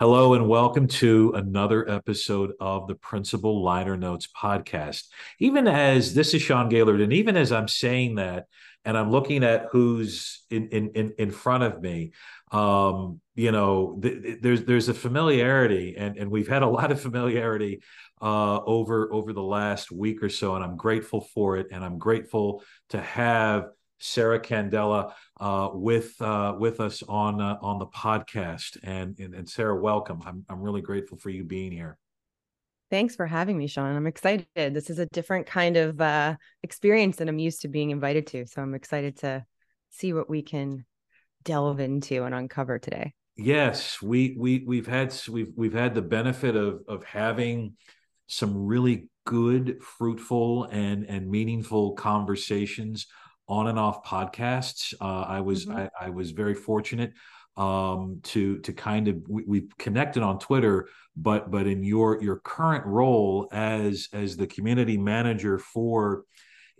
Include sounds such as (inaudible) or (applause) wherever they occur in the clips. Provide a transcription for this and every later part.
Hello and welcome to another episode of the Principal Liner Notes podcast. Even as this is Sean Gaylord, and even as I'm saying that, and I'm looking at who's in in in, front of me, um, you know, th- there's there's a familiarity, and and we've had a lot of familiarity uh, over over the last week or so, and I'm grateful for it, and I'm grateful to have Sara Candela uh, with uh, with us on uh, on the podcast. And, and, and Sara, welcome. I'm I'm really grateful for you being here. Thanks for having me, Sean. I'm excited. This is a different kind of uh, experience than I'm used to being invited to. So I'm excited to see what we can delve into and uncover today. Yes, we we we've had we've we've had the benefit of of having some really good, fruitful, and and meaningful conversations on and off podcasts. Uh, I was mm-hmm. I, I, was very fortunate um, to to kind of we, we connected on Twitter, but but in your your current role as as the community manager for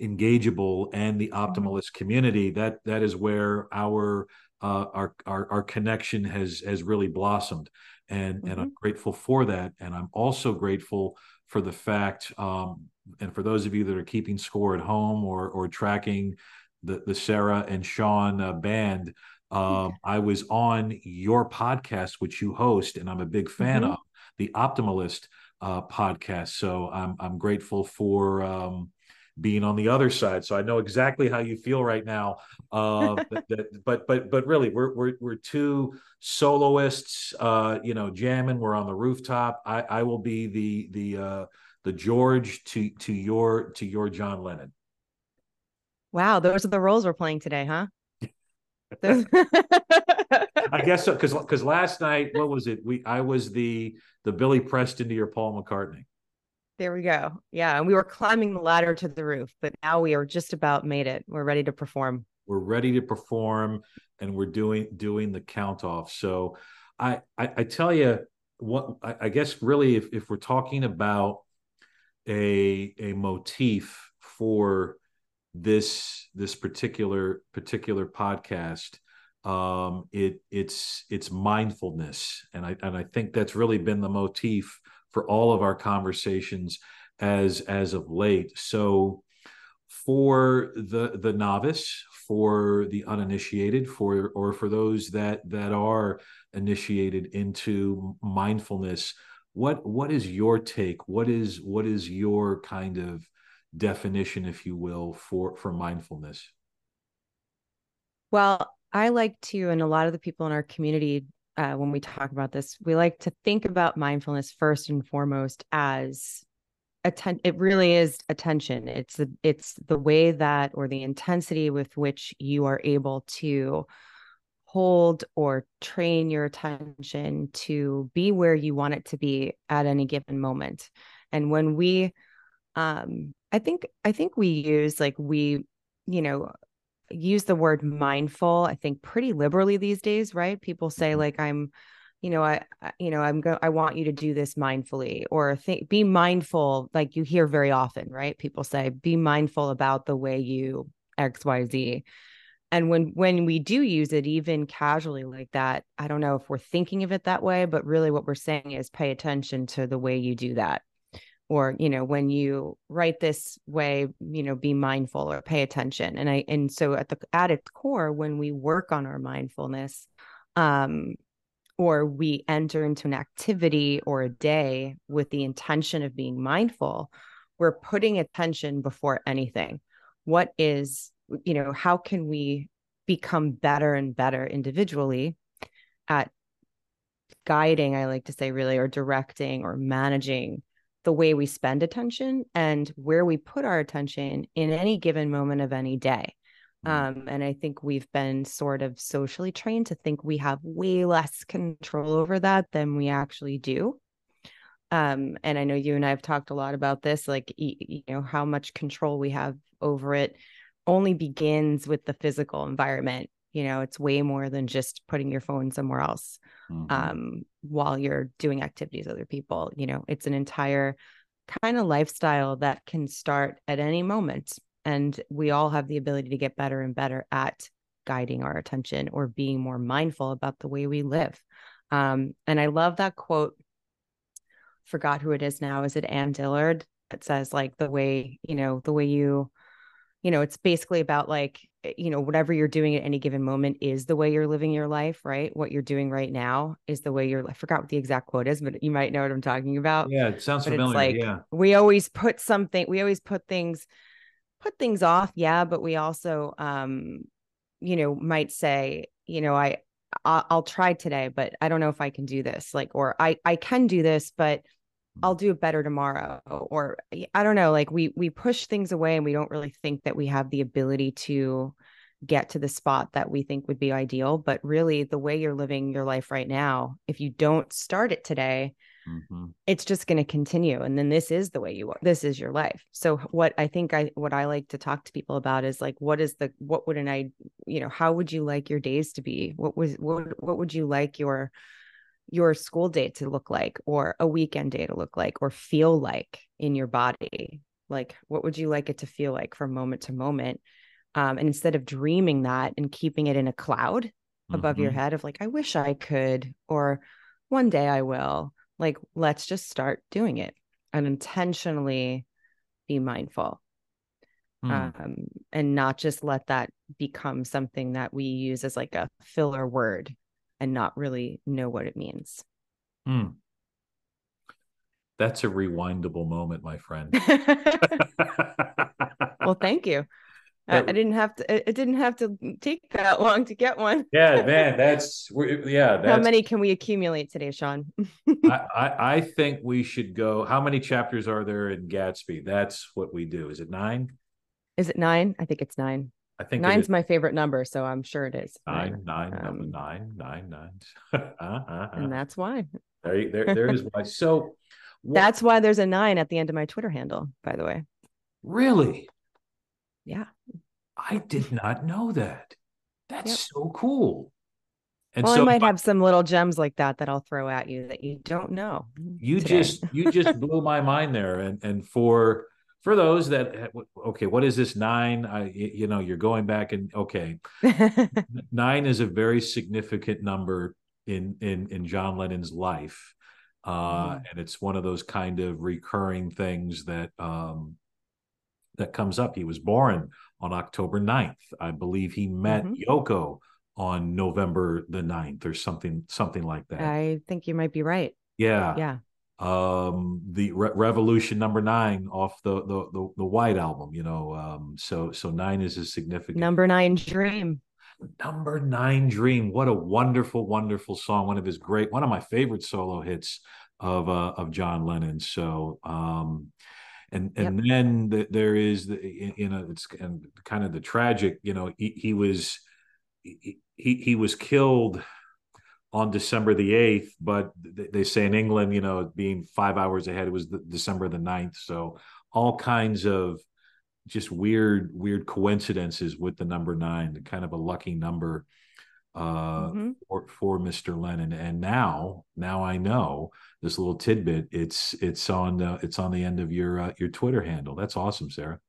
Engageable and the mm-hmm. Optimalist mm-hmm. community, that that is where our uh, our, our our connection has has really blossomed, and mm-hmm. and I'm grateful for that, and I'm also grateful for the fact um, and for those of you that are keeping score at home or or tracking the the Sara and Sean uh, band, um, I was on your podcast, which you host, and I'm a big fan mm-hmm. of the Optimalist uh, podcast. So I'm I'm grateful for um, being on the other side. So I know exactly how you feel right now. Uh, (laughs) that, but but but really, we're we're we're two soloists, uh, you know, jamming. We're on the rooftop. I I will be the the uh, the George to to your to your John Lennon. Wow, those are the roles we're playing today, huh? (laughs) I guess so because because (laughs) last night what was it? We I was the the Billy Preston to your Paul McCartney. There we go. Yeah, and we were climbing the ladder to the roof, but now we are just about made it. We're ready to perform. We're ready to perform, and we're doing doing the count off. So, I I, I tell you what I, I guess really if if we're talking about a a motif for this this particular particular podcast um it it's it's mindfulness. And i and i think that's really been the motif for all of our conversations as as of late. So for the the novice for the uninitiated for or for those that that are initiated into mindfulness what what is your take? What is what is your kind of definition, if you will, for for mindfulness? Well, I like to, and a lot of the people in our community, uh, when we talk about this, we like to think about mindfulness first and foremost as attention. It really is attention. It's the it's the way that or the intensity with which you are able to hold or train your attention to be where you want it to be at any given moment. And when we um I think I think we use like we, you know, use the word mindful, I think pretty liberally these days, right? People say mm-hmm. like I'm you know, I, you know, I'm going, I want you to do this mindfully or think, be mindful. Like you hear very often, right? People say, be mindful about the way you X, Y, Z. And when, when we do use it, even casually like that, I don't know if we're thinking of it that way, but really what we're saying is pay attention to the way you do that or you know when you write this way you know be mindful or pay attention. And i and so at the at its core when we work on our mindfulness um or we enter into an activity or a day with the intention of being mindful we're putting attention before anything. What is you know how can we become better and better individually at guiding i like to say really or directing or managing the way we spend attention and where we put our attention in any given moment of any day. Mm. Um, and I think we've been sort of socially trained to think we have way less control over that than we actually do. Um, and I know you and I have talked a lot about this, like, you know, how much control we have over it only begins with the physical environment. You know, it's way more than just putting your phone somewhere else mm-hmm. um, while you're doing activities with other people. You know, it's an entire kind of lifestyle that can start at any moment. And we all have the ability to get better and better at guiding our attention or being more mindful about the way we live. Um, and I love that quote. Forgot who it is now. Is it Annie Dillard? It says like the way, you know, the way you, you know, it's basically about like, eh, you know, whatever you're doing at any given moment is the way you're living your life, right? What you're doing right now is the way you're I forgot what the exact quote is, but you might know what I'm talking about. Yeah, it sounds but familiar. it's like yeah. we always put something, we always put things, put things off, yeah, but we also um, you know, might say, you know, I I'll, I'll try today, but I don't know if I can do this. Like, or I I can do this, but I'll do it better tomorrow. Or I don't know. Like we we push things away, and we don't really think that we have the ability to get to the spot that we think would be ideal. But really, the way you're living your life right now, if you don't start it today, mm-hmm. it's just going to continue and then this is the way you are this is your life so what i think i what i like to talk to people about is like what is the what would an i you know how would you like your days to be what was what what would you like your your school day to look like or a weekend day to look like or feel like in your body like what would you like it to feel like from moment to moment um, and instead of dreaming that and keeping it in a cloud above mm-hmm. your head of like i wish i could or one day i will like, let's just start doing it and intentionally be mindful. Hmm. Um, and not just let that become something that we use as like a filler word and not really know what it means. Hmm. That's a rewindable moment, my friend. (laughs) well, thank you. (laughs) I, I didn't have to. It didn't have to take that long to get one. yeah, (laughs) man, that's yeah. That's, how many can we accumulate today, Sean? I, I, I think we should go. How many chapters are there in Gatsby? That's what we do. Is it nine? Is it nine? I think it's nine. I think nine's my favorite number, so I'm sure it is. Nine, nine, um, nine, nine, nine. uh-huh. (laughs) And that's why. There, there, there is why. (laughs) So that's why there's a nine at the end of my Twitter handle, by the way. Really? Yeah. I did not know that. That's yep. so cool. And well, so I might have some little gems like that that I'll throw at you that you don't know. You today. just you just (laughs) blew my mind there, and and for for those that okay, what is this nine? I you know you're going back and okay, (laughs) nine is a very significant number in in in John Lennon's life, uh, mm. and it's one of those kind of recurring things that um, that comes up. He was born on October 9th. I believe he met mm-hmm. Yoko on November the 9th or something something like that. I think you might be right. Yeah. Yeah. Um the Re- Revolution number 9 off the the the, the White album, you know. Um so so 9 is a significant Number 9 Dream. Number 9 Dream. What a wonderful wonderful song. One of his great one of my favorite solo hits of uh of John Lennon. So um and and yep. then the, there is the you know it's and kind of the tragic you know he, he was he, he was killed on December the 8th, but they say in England, you know, being five hours ahead, it was the, December the 9th. So all kinds of just weird, weird coincidences with the number nine, kind of a lucky number uh, mm-hmm. for, for Mr. Lennon. And now, now I know this little tidbit. It's it's on uh, it's on the end of your uh, your Twitter handle. That's awesome, Sara.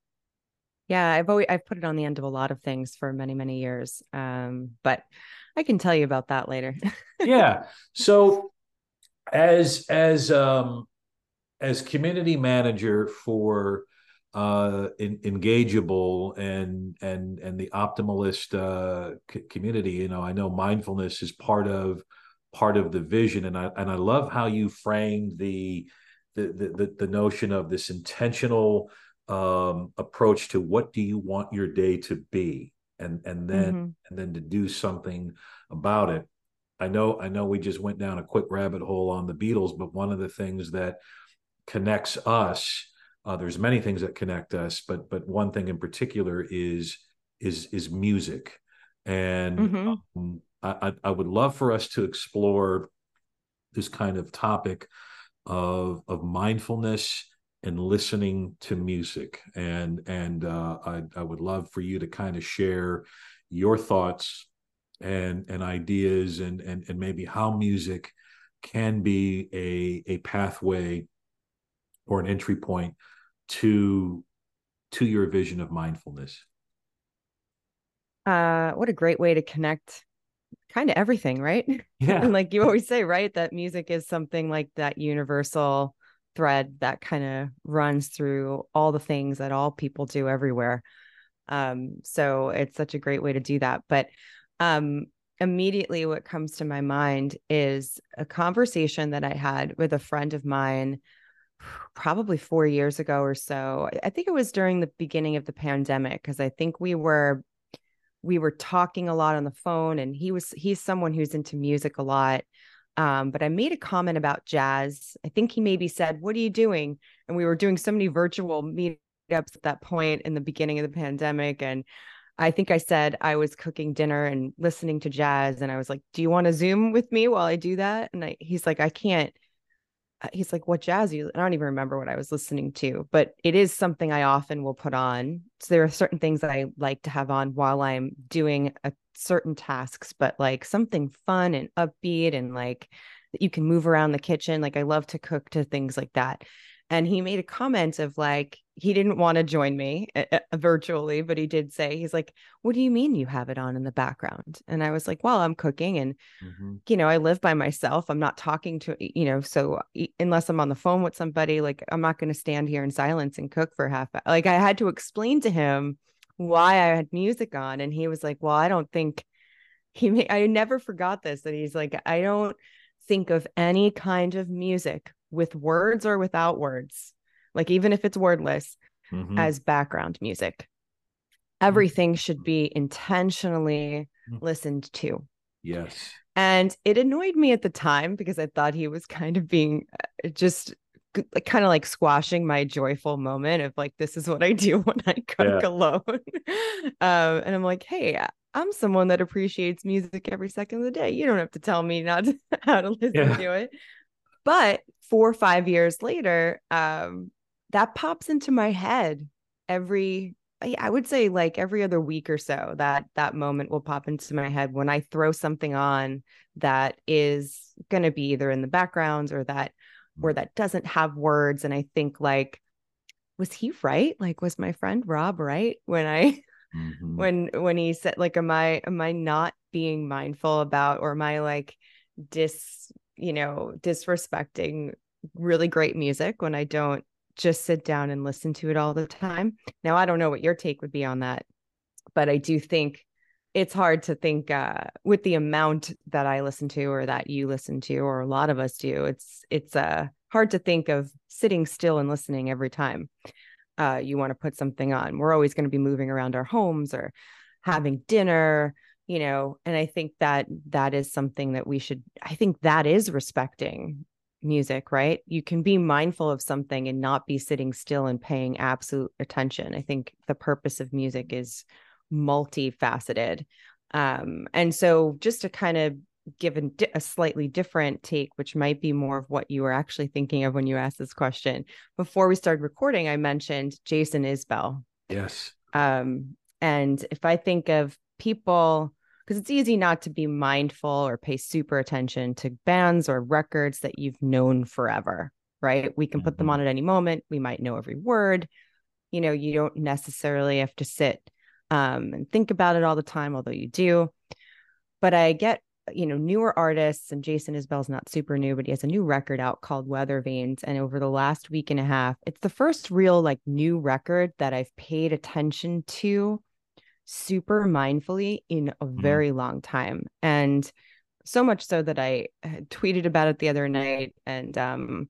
Yeah, I've always I've put it on the end of a lot of things for many many years. Um, but I can tell you about that later. (laughs) yeah. So as as um as community manager for uh in, engageable and and and the optimalist uh c- community you know i know mindfulness is part of part of the vision and i and i love how you framed the the the, the notion of this intentional um approach to what do you want your day to be and and then mm-hmm. and then to do something about it i know i know we just went down a quick rabbit hole on the beatles but one of the things that connects us uh, there's many things that connect us, but but one thing in particular is is is music, and mm-hmm. um, I, I would love for us to explore this kind of topic of of mindfulness and listening to music, and and uh, I I would love for you to kind of share your thoughts and and ideas and and and maybe how music can be a a pathway or an entry point to to your vision of mindfulness uh what a great way to connect kind of everything, right? (laughs) Yeah. and like you always say, right? That music is something like that universal thread that kind of runs through all the things that all people do everywhere. Um, so it's such a great way to do that. But um, immediately what comes to my mind is a conversation that I had with a friend of mine probably four years ago or so. I think it was during the beginning of the pandemic because I think we were we were talking a lot on the phone and he was he's someone who's into music a lot. Um, but I made a comment about jazz. I think he maybe said, What are you doing? And we were doing so many virtual meetups at that point in the beginning of the pandemic. And I think I said I was cooking dinner and listening to jazz. And I was like, Do you want to Zoom with me while I do that? And I, he's like, I can't. Uh, he's like, What jazz you? I don't even remember what I was listening to, but it is something I often will put on. So there are certain things that I like to have on while I'm doing a certain tasks, but like something fun and upbeat and like that you can move around the kitchen. Like I love to cook to things like that. And he made a comment of like, he didn't want to join me uh, virtually, but he did say, he's like, What do you mean you have it on in the background? And I was like, Well, I'm cooking and, mm-hmm. you know, I live by myself. I'm not talking to, you know, so unless I'm on the phone with somebody, like, I'm not going to stand here in silence and cook for half. Like, I had to explain to him why I had music on. And he was like, Well, I don't think he, may, I never forgot this, that he's like, I don't think of any kind of music with words or without words like even if it's wordless, mm-hmm. as background music. Mm-hmm. Everything should be intentionally mm-hmm. listened to. Yes. And it annoyed me at the time because I thought he was kind of being uh, just like kind of like squashing my joyful moment of like this is what I do (laughs) when I cook yeah. alone. (laughs) um, and I'm like, hey, I'm someone that appreciates music every second of the day. You don't have to tell me not to, (laughs) how to listen yeah. to it. But four or five years later, um, that pops into my head every I would say like every other week or so that that moment will pop into my head when I throw something on that is going to be either in the background or that or that doesn't have words and I think like was he right like was my friend Rob right when I (laughs) mm-hmm. when when he said like am I am I not being mindful about or am I like dis you know disrespecting really great music when I don't just sit down and listen to it all the time. Now, I don't know what your take would be on that, but I do think it's hard to think uh, with the amount that I listen to or that you listen to or a lot of us do. It's it's uh, hard to think of sitting still and listening every time uh, you want to put something on. We're always going to be moving around our homes or having dinner, you know. And I think that that is something that we should. I think that is respecting music, right? You can be mindful of something and not be sitting still and paying absolute attention. I think the purpose of music is multifaceted. Um, and so just to kind of give a, a, slightly different take, which might be more of what you were actually thinking of when you asked this question. Before we started recording, I mentioned Jason Isbell. Yes. Um, and if I think of people because it's easy not to be mindful or pay super attention to bands or records that you've known forever, right? We can put them mm-hmm. on at any moment. We might know every word. You know, you don't necessarily have to sit um, and think about it all the time, although you do. But I get, you know, newer artists, and Jason Isbell's not super new, but he has a new record out called Weather Vanes. And over the last week and a half, it's the first real like new record that I've paid attention to super mindfully in a mm-hmm. very mm-hmm. long time. And so much so that I tweeted about it the other night. And um,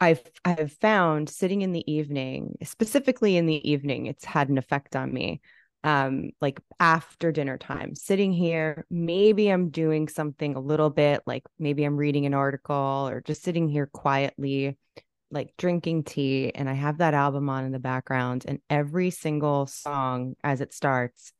I've I've found sitting in the evening, specifically in the evening, it's had an effect on me. Um, like after dinner time, sitting here, maybe I'm doing something a little bit, like maybe I'm reading an article or just sitting here quietly like drinking tea and I have that album on in the background and every single song as it starts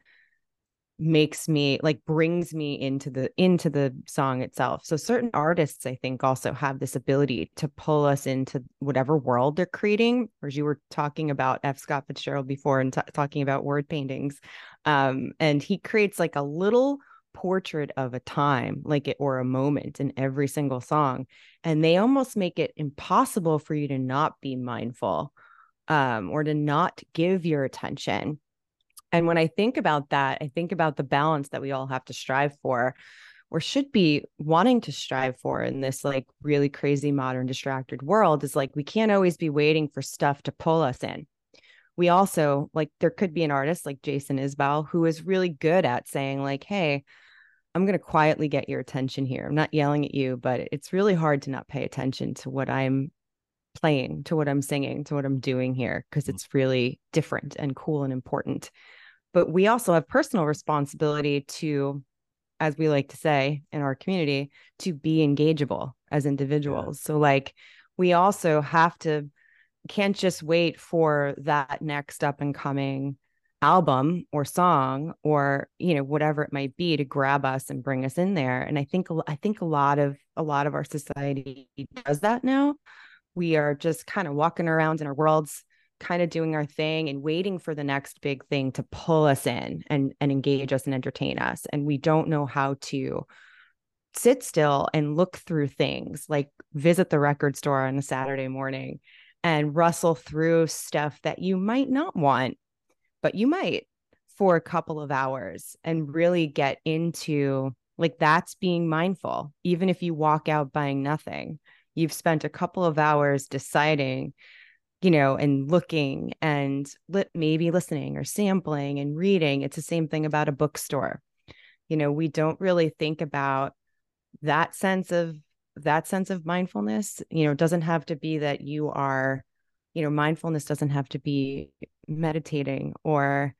makes me like brings me into the into the song itself. So certain artists I think also have this ability to pull us into whatever world they're creating. As you were talking about F. Scott Fitzgerald before and t- talking about word paintings, um, and he creates like a little portrait of a time like it or a moment in every single song and they almost make it impossible for you to not be mindful um, or to not give your attention And when I think about that, I think about the balance that we all have to strive for or should be wanting to strive for in this like really crazy modern distracted world is like we can't always be waiting for stuff to pull us in. We also like there could be an artist like Jason Isbell who is really good at saying like hey, I'm going to quietly get your attention here. I'm not yelling at you, but it's really hard to not pay attention to what I'm playing, to what I'm singing, to what I'm doing here because mm. it's really different and cool and important. But we also have personal responsibility to as we like to say in our community, to be engageable as individuals. Yeah. So, like, we also have to, can't just wait for that next up and coming album or song or you know whatever it might be to grab us and bring us in there. And i think i think a lot of a lot of our society does that now. We are just kind of walking around in our worlds kind of doing our thing and waiting for the next big thing to pull us in and and engage us and entertain us. And we don't know how to sit still and look through things like visit the record store on a Saturday morning and rustle through stuff that you might not want but you might for a couple of hours and really get into like that's being mindful even if you walk out buying nothing you've spent a couple of hours deciding you know, and looking and li- maybe listening or sampling and reading. It's the same thing about a bookstore. You know, we don't really think about that sense of that sense of mindfulness. You know, doesn't have to be that you are, you know, mindfulness doesn't have to be meditating or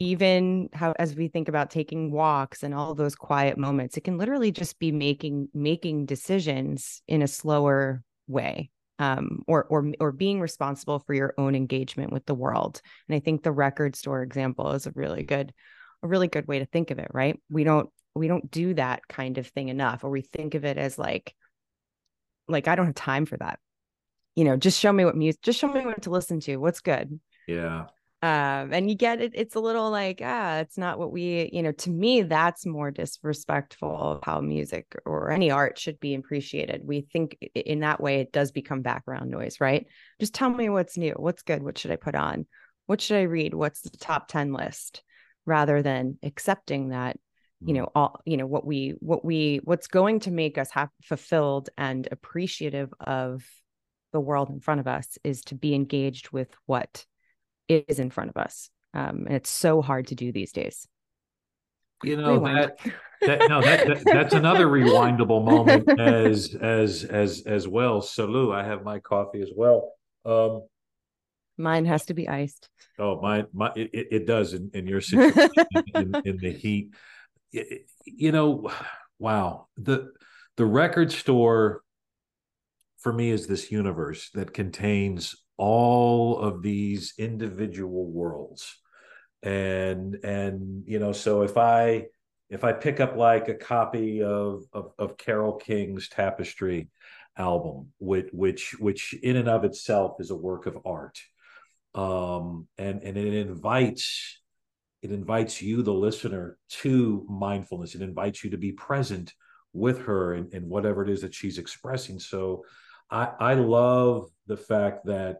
even how as we think about taking walks and all those quiet moments it can literally just be making making decisions in a slower way um, or or or being responsible for your own engagement with the world. And I think the record store example is a really good a really good way to think of it, right? We don't we don't do that kind of thing enough, or we think of it as like like I don't have time for that. You know, just show me what music, just show me what to listen to. What's good? Yeah um and you get it it's a little like ah it's not what we you know to me that's more disrespectful of how music or any art should be appreciated we think in that way it does become background noise right just tell me what's new what's good what should i put on what should i read what's the top 10 list rather than accepting that you know all you know what we what we what's going to make us have fulfilled and appreciative of the world in front of us is to be engaged with what is in front of us. Um, and it's so hard to do these days. You know that, that no that, that, that's another rewindable moment as as as as well. Salute. I have my coffee as well. Um, mine has to be iced. Oh, mine, my it, it does in, in your (laughs) situation in, in, the heat. You know, wow. The the record store for me is this universe that contains all of these individual worlds. And and you know so if i if i pick up like a copy of of, of carole king's tapestry album which which which in and of itself is a work of art um and and it invites it invites you the listener to mindfulness. It invites you to be present with her and, and whatever it is that she's expressing. So i i love the fact that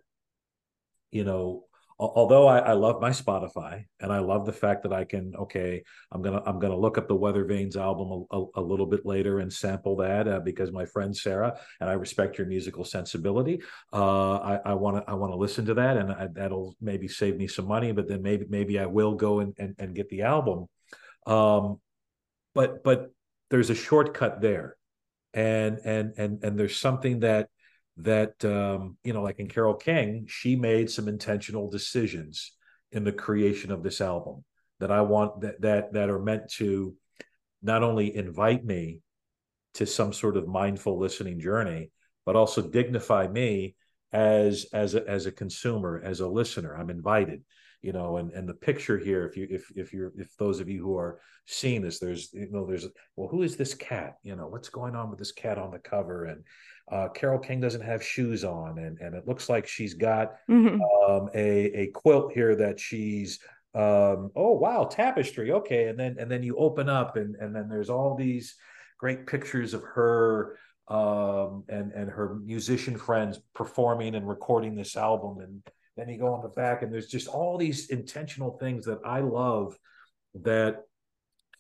you know although I, I, love my Spotify and I love the fact that I can okay I'm gonna I'm gonna look up the Weather Vanes album a, a, a little bit later and sample that uh, because my friend Sara and I respect your musical sensibility. Uh, I want to I want to listen to that and I, that'll maybe save me some money, but then maybe maybe I will go and and, and get the album. Um, but but there's a shortcut there, and and and and there's something that that um, you know, like in carole King, she made some intentional decisions in the creation of this album that I want that that that are meant to not only invite me to some sort of mindful listening journey, but also dignify me as as a, as a consumer, as a listener. I'm invited, you know, and and the picture here, if you if if you're if those of you who are seeing this, there's you know there's well, who is this cat? You know, what's going on with this cat on the cover and uh, Carole King doesn't have shoes on, and and it looks like she's got mm-hmm. um, a a quilt here that she's um, oh wow tapestry okay, and then and then you open up and and then there's all these great pictures of her um, and and her musician friends performing and recording this album and then you go on the back, and there's just all these intentional things that I love that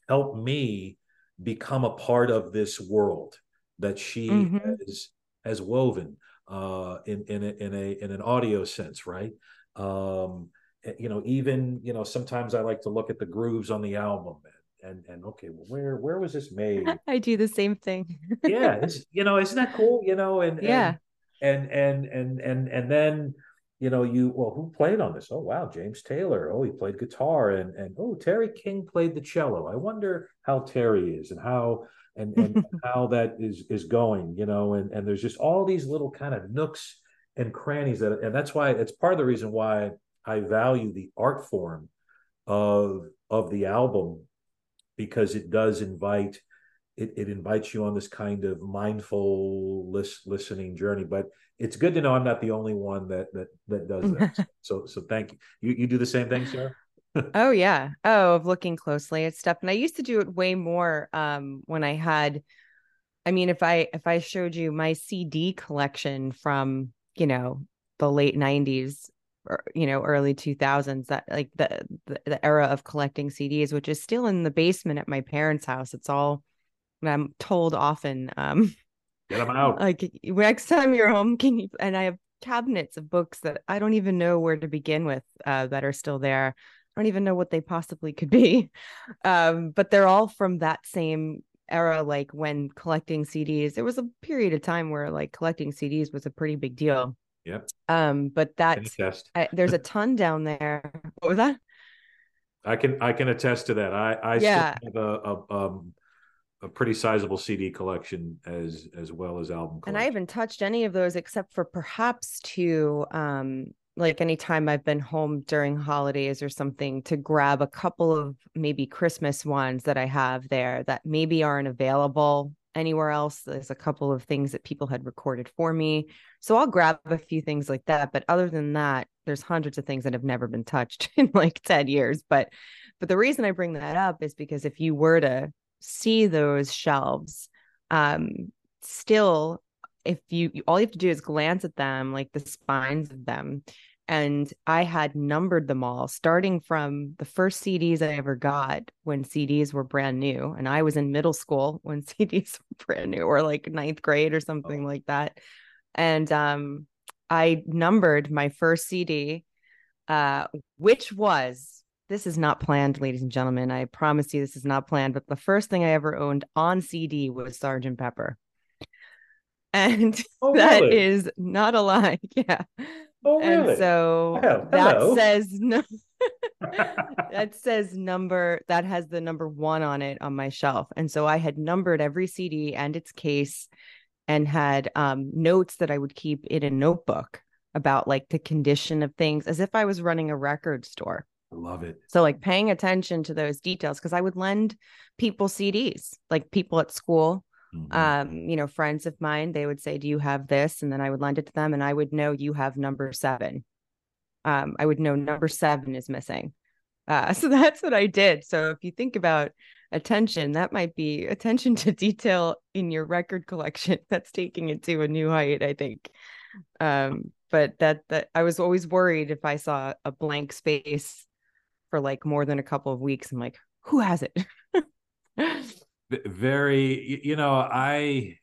help me become a part of this world that she mm-hmm. has, has woven uh, in in a, in a in an audio sense, right? Um, eh, you know, even you know, sometimes I like to look at the grooves on the album and and, and okay, well, where where was this made? (laughs) I do the same thing. yeah, (laughs) it's you know, isn't that cool? You know, and yeah, and and and and and then you know, you well, who played on this? Oh wow, James Taylor. Oh, he played guitar, and and oh, Terry King played the cello. I wonder how Terry is and how and (laughs) and how that is is going. You know, and and there's just all these little kind of nooks and crannies that, and that's why it's part of the reason why I value the art form of of the album because it does invite it, it invites you on this kind of mindful list, listening journey. But it's good to know I'm not the only one that that that does that. Mm-hmm. so so thank you. You you do the same thing, Sara? Oh yeah. Oh, of looking closely at stuff. And I used to do it way more um when I had I mean if I if I showed you my CD collection from, you know, the late 90s or you know early 2000s that like the, the the era of collecting CDs which is still in the basement at my parents' house. It's all I'm told often, um, get them (laughs) out. Like next time you're home, can you? And I have cabinets of books that I don't even know where to begin with uh, that are still there. I don't even know what they possibly could be, (laughs) um, but they're all from that same era. Like when collecting CDs, there was a period of time where like collecting CDs was a pretty big deal. Yep. Um, but that's I, there's a (laughs) ton down there. What was that? I can I can attest to that. I I yeah. still have a, a um a pretty sizable CD collection as as well as album. Collection. And I haven't touched any of those except for perhaps to um like anytime I've been home during holidays or something to grab a couple of maybe Christmas ones that I have there that maybe aren't available anywhere else. There's a couple of things that people had recorded for me. So I'll grab a few things like that. But other than that, there's hundreds of things that have never been touched (laughs) in like 10 years. But but the reason I bring that up is because if you were to see those shelves um still if you all you have to do is glance at them like the spines of them and i had numbered them all starting from the first cds i ever got when cds were brand new and i was in middle school when (laughs) cds were brand new or like ninth grade or something like that and um i numbered my first cd uh which was this is not planned, ladies and gentlemen. I promise you this is not planned, but the first thing I ever owned on CD was Sergeant Pepper. And (laughs) oh, that really? is not a lie. (laughs) Yeah. Oh, really? And so oh, that says no (laughs) that says number that has the number one on it on my shelf. And so I had numbered every CD and its case and had um, notes that I would keep in a notebook about like the condition of things as if I was running a record store. I love it. So like paying attention to those details because I would lend people CDs, like people at school, mm-hmm. um, you know, friends of mine, they would say, "Do you have this?" and then I would lend it to them and I would know you have number 7. Um, I would know number 7 is missing. Uh, (laughs) so that's what I did. So if you think about attention, that might be attention to detail in your record collection. (laughs) That's taking it to a new height, I think. Um, but that that I was always worried if I saw a blank space for like more than a couple of weeks. I'm like, who has it? (laughs) Very, you know, I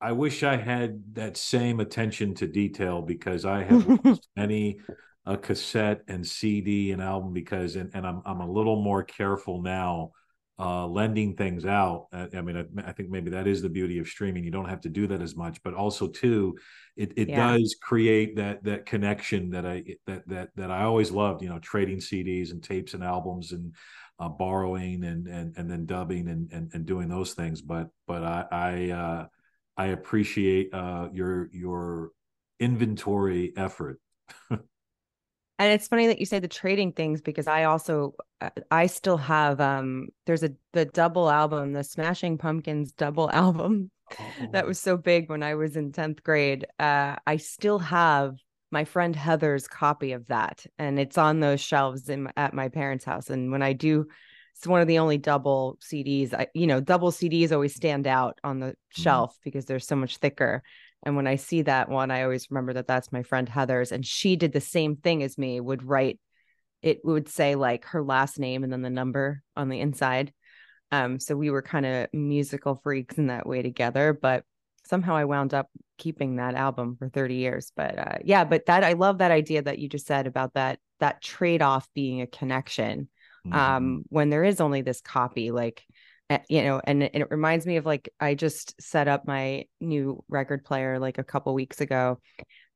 I wish I had that same attention to detail because I have (laughs) lost many a cassette and CD and album because and, and I'm I'm a little more careful now uh, lending things out. I, I mean, I, I, think maybe that is the beauty of streaming. You don't have to do that as much, but also too, it it yeah. does create that that connection that I that that that I always loved. You know, trading CDs and tapes and albums and uh, borrowing and and and then dubbing and and, and doing those things. But but I I uh, I appreciate uh, your your inventory effort. (laughs) and it's funny that you say the trading things because i also uh, i still have um there's a the double album the smashing pumpkins double (laughs) album oh. that was so big when i was in 10th grade uh i still have my friend heather's copy of that and it's on those shelves in at my parents house and when i do it's one of the only double cds i you know double cds always stand out on the mm-hmm. shelf because they're so much thicker And when I see that one, I always remember that that's my friend Heather's. And she did the same thing as me, would write, it would say like her last name and then the number on the inside. Um, so we were kind of musical freaks in that way together. But somehow I wound up keeping that album for 30 years. But uh, yeah, but that I love that idea that you just said about that that trade-off being a connection. Mm-hmm. Um, when there is only this copy, like you know and, and it reminds me of like i just set up my new record player like a couple weeks ago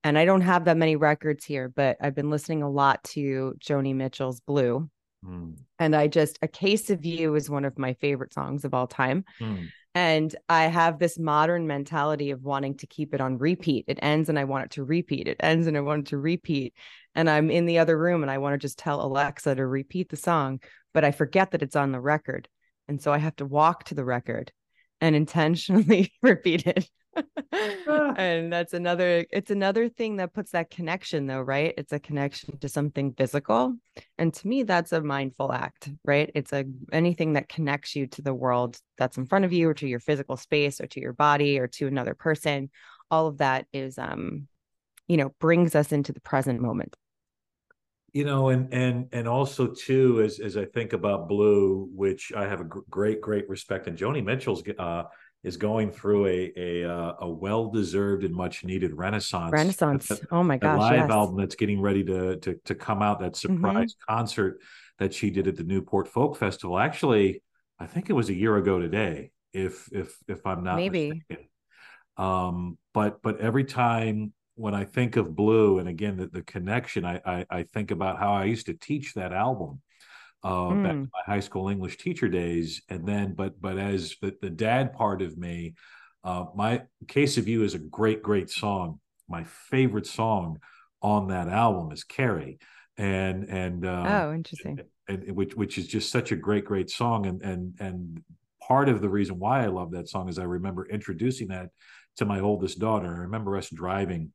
and i don't have that many records here but i've been listening a lot to joni mitchell's blue mm. and i just a case of you is one of my favorite songs of all time mm. and i have this modern mentality of wanting to keep it on repeat it ends and i want it to repeat it ends and i want it to repeat and i'm in the other room and i want to just tell alexa to repeat the song but i forget that it's on the record and so I have to walk to the record and intentionally (laughs) repeat it. Ah. and that's another it's another thing that puts that connection though right? It's a connection to something physical. And to me that's a mindful act right? It's a anything that connects you to the world that's in front of you or to your physical space or to your body or to another person all of that is um you know brings us into the present moment. You know and and and also too as as i think about blue which i have a great great respect and joni mitchell's uh is going through a a uh, a well deserved and much needed renaissance. Renaissance. That, oh my gosh! live yes. album that's getting ready to to to come out. That mm-hmm. surprise mm-hmm. concert that she did at the Newport Folk Festival. Actually, I think it was a year ago today. If if if I'm not maybe. Mistaken. Um, but but every time when I think of Blue, and again the, the connection, I, I, I think about how I used to teach that album uh, mm. back in my high school English teacher days, and then but but as the, the dad part of me, uh, my Case of You is a great great song. My favorite song on that album is Carrie, and and uh, oh interesting, and, and which which is just such a great great song, and and and part of the reason why I love that song is I remember introducing that to my oldest daughter. I remember us driving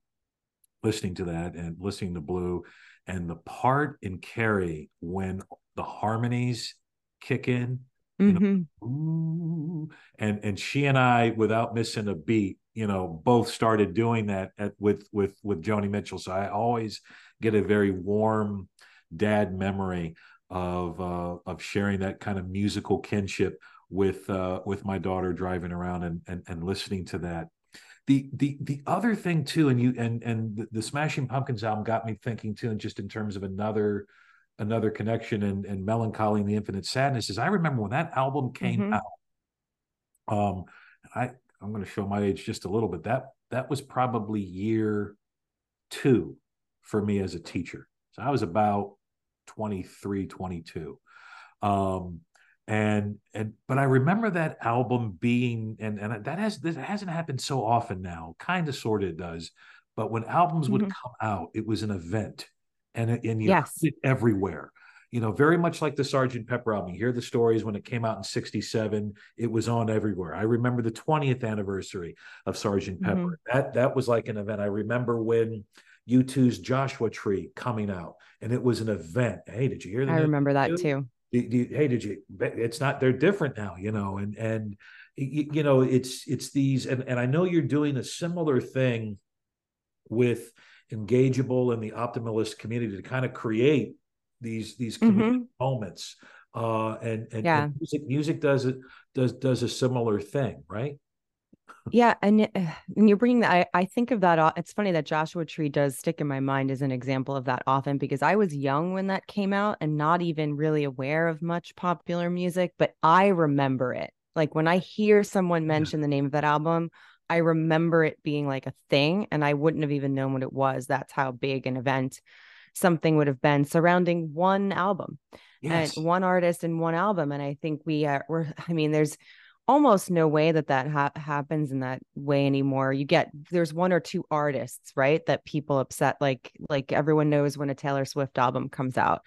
listening to that and listening to Blue, and the part in Carrie when the harmonies kick in, mm-hmm. you know, and and she and I, without missing a beat, you know, both started doing that at, with with with Joni Mitchell. So I always get a very warm dad memory of uh, of sharing that kind of musical kinship with uh, with my daughter driving around and, and and listening to that the the the other thing too and you and and the, the smashing pumpkins album got me thinking too and just in terms of another another connection and, and Mellon Collie and the infinite sadness is i remember when that album came mm-hmm. out um i i'm going to show my age just a little bit that that was probably year two for me as a teacher so i was about 23 22 um and and but I remember that album being and and that has that hasn't happened so often now. Kind of, sort of does, but when albums mm-hmm. would come out, it was an event, and and you yes. it everywhere. You know, very much like the Sergeant Pepper album. You hear the stories when it came out in '67; it was on everywhere. I remember the 20th anniversary of Sergeant Pepper. Mm-hmm. That that was like an event. I remember when U2's Joshua Tree coming out, and it was an event. Hey, did you hear that? I remember that too hey did you it's not they're different now you know and and you, you know it's it's these and, and i know you're doing a similar thing with engageable in the optimalist community to kind of create these these mm-hmm. moments uh and and, yeah. and music music does it does does a similar thing right yeah and, uh, and you're bringing that I, I think of that it's funny that joshua tree does stick in my mind as an example of that often because i was young when that came out and not even really aware of much popular music but i remember it like when i hear someone mention yeah. the name of that album i remember it being like a thing and i wouldn't have even known what it was that's how big an event something would have been surrounding one album yes. and one artist and one album and i think we are we're i mean there's almost no way that that ha- happens in that way anymore you get there's one or two artists right that people upset like like everyone knows when a taylor swift album comes out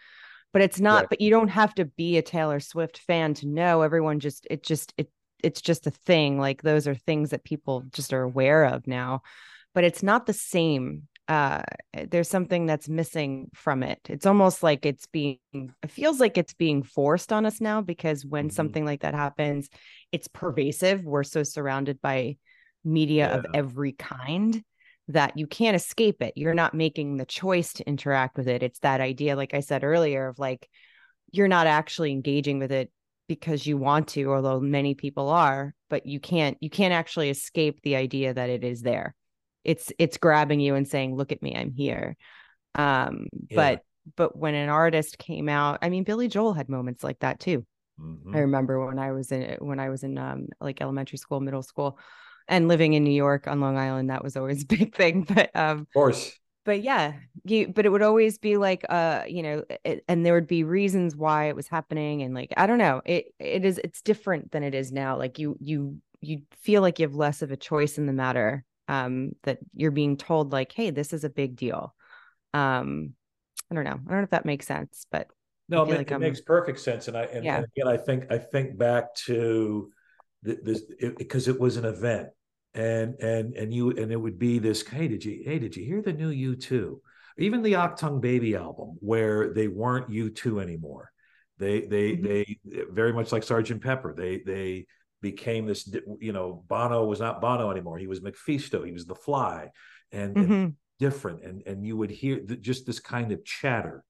but it's not right. but you don't have to be a taylor swift fan to know everyone just it just it it's just a thing like those are things that people just are aware of now but it's not the same uh there's something that's missing from it it's almost like it's being it feels like it's being forced on us now because when mm-hmm. something like that happens it's pervasive we're so surrounded by media Yeah. of every kind that you can't escape it. You're not making the choice to interact with it. It's that idea, like I said earlier, of like you're not actually engaging with it because you want to, although many people are, but you can't you can't actually escape the idea that it is there. It's it's grabbing you and saying, "Look at me, I'm here." Um, Yeah. but but when an artist came out, I mean, Billy Joel had moments like that too. Mhm. I remember when I was in when I was in um like elementary school, middle school, and living in New York on Long Island, that was always (laughs) a big thing. But um, Of course. But yeah, you but it would always be like uh, you know, it, and there would be reasons why it was happening, and like I don't know, it it is it's different than it is now. Like you you you feel like you have less of a choice in the matter. Um, that you're being told like, hey, this is a big deal. Um, I don't know. I don't know if that makes sense, but No, it, like it makes perfect sense, and I and, Yeah. and again, I think I think back to th- this because it, was an event, and and and you and it would be this. Hey, did you hey did you hear the new U two? Even the Achtung Baby album, where they weren't U two anymore. They they Mhm. they very much like Sergeant Pepper. They they became this. You know, Bono was not Bono anymore. He was MacPhisto. He was the Fly, and, and Mhm. different. And and you would hear th- just this kind of chatter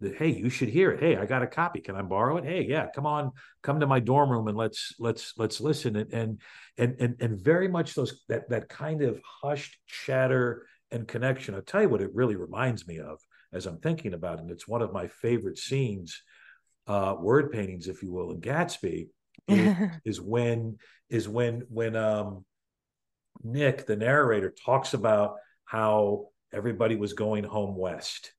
that hey you should hear it. Hey i got a copy. Can i borrow it? Hey yeah come on come to my dorm room and let's let's let's listen. And and and and, and very much those that that kind of hushed chatter and connection. I'll tell you what it really reminds me of as i'm thinking about it and it's one of my favorite scenes uh word paintings if you will in gatsby is, (laughs) is when is when when um nick the narrator talks about how everybody was going home west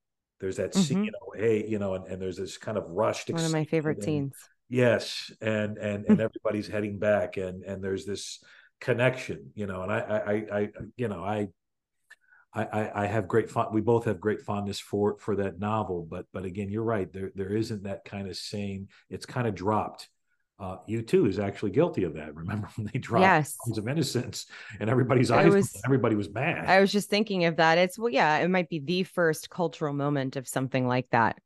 there's that scene, Mhm. you know, hey, you know, and, and there's this kind of rushed. One of my favorite and- scenes. Yes, and and and (laughs) everybody's heading back, and and there's this connection, you know, and I I I, I you know I. I, I, I have great fond. We both have great fondness for for that novel, but but again, you're right. There there isn't that kind of same. It's kind of dropped. Uh, U2 is actually guilty of that. (laughs) Remember when they dropped Yes. Of Innocence and everybody's eyes, was- everybody was mad. I was just thinking of that. It's well, yeah, it might be the first cultural moment of something like that.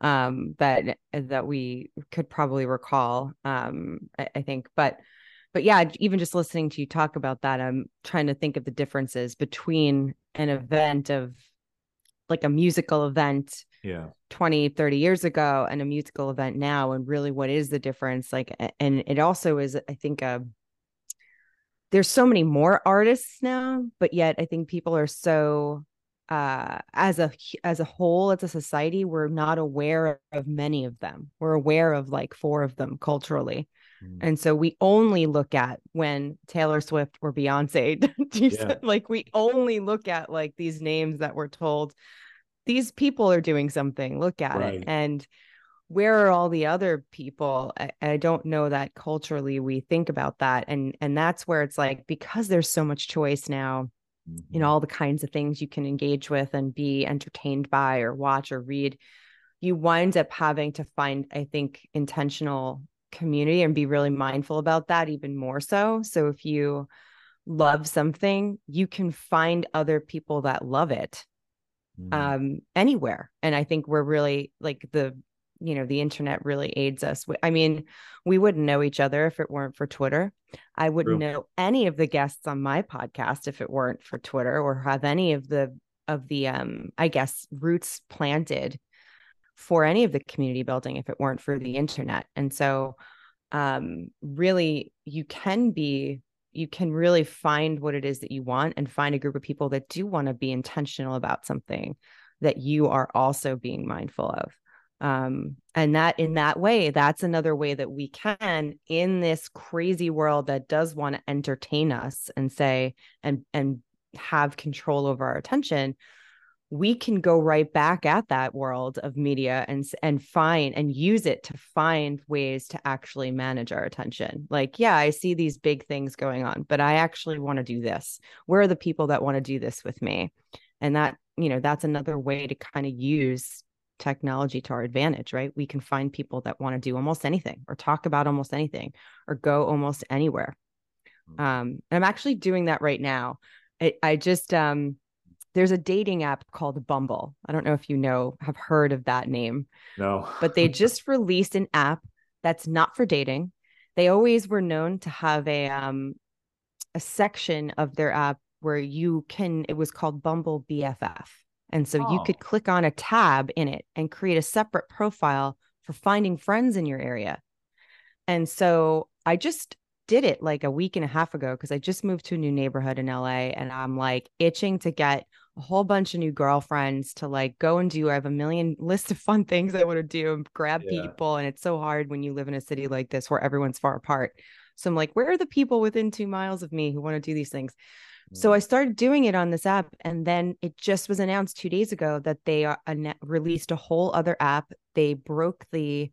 Um, that that we could probably recall. Um, I, I think, but but yeah, even just listening to you talk about that, I'm trying to think of the differences between an event of like a musical event yeah, 20 30 years ago and a musical event now and really what is the difference like and it also is i think uh there's so many more artists now but yet i think people are so uh as a as a whole as a society we're not aware of many of them we're aware of like four of them culturally Mm. and so we only look at when Taylor Swift or Beyonce, (laughs) Yeah. like we only look at like these names that we're told these people are doing something. Look at Right. it. And where are all the other people? I, I don't know that culturally we think about that. And and that's where it's like because there's so much choice now, you know, mm-hmm. all the kinds of things you can engage with and be entertained by or watch or read, you wind up having to find, I think, intentional community and be really mindful about that even more so. So if you love something, you can find other people that love it Mhm. um anywhere. And I think we're really like the you know the internet really aids us i mean we wouldn't know each other if it weren't for twitter i wouldn't True. know any of the guests on my podcast if it weren't for twitter or have any of the of the um i guess roots planted for any of the community building if it weren't for the internet and so um really you can be you can really find what it is that you want and find a group of people that do want to be intentional about something that you are also being mindful of. Um and that in that way that's another way that we can in this crazy world that does want to entertain us and say and and have control over our attention we can go right back at that world of media and and find and use it to find ways to actually manage our attention. Like yeah i see these big things going on but i actually want to do this. Where are the people that want to do this with me? And that you know that's another way to kind of use technology to our advantage right? We can find people that want to do almost anything or talk about almost anything or go almost anywhere. Mhm. um and i'm actually doing that right now. I, I just um there's a dating app called bumble i don't know if you know have heard of that name no, but they just released an app that's not for dating they always were known to have a um a section of their app where you can it was called Bumble BFF. And so oh. you could click on a tab in it and create a separate profile for finding friends in your area. And so I just did it like a week and a half ago because I just moved to a new neighborhood in LA and I'm like itching to get a whole bunch of new girlfriends to like go and do. I have a million (laughs) list of fun things I want to do and grab yeah. people. And it's so hard when you live in a city like this where everyone's far apart. So I'm like, where are the people within two miles of me who want to do these things? So I started doing it on this app, and then it just was announced two days ago that they are, uh, released a whole other app. They broke the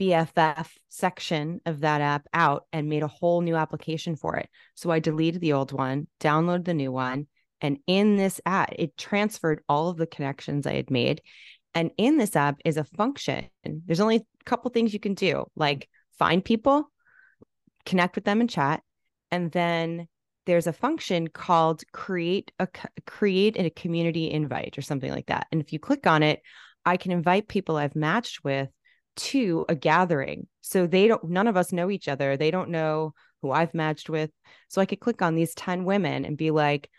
BFF section of that app out and made a whole new application for it. So I deleted the old one, downloaded the new one, and in this app, it transferred all of the connections I had made. And in this app is a function. There's only a couple things you can do, like find people, connect with them and chat, and then there's a function called create a create a community invite or something like that. And if you click on it, I can invite people I've matched with to a gathering. So they don't none of us know each other. They don't know who I've matched with. So I could click on these 10 women and be like,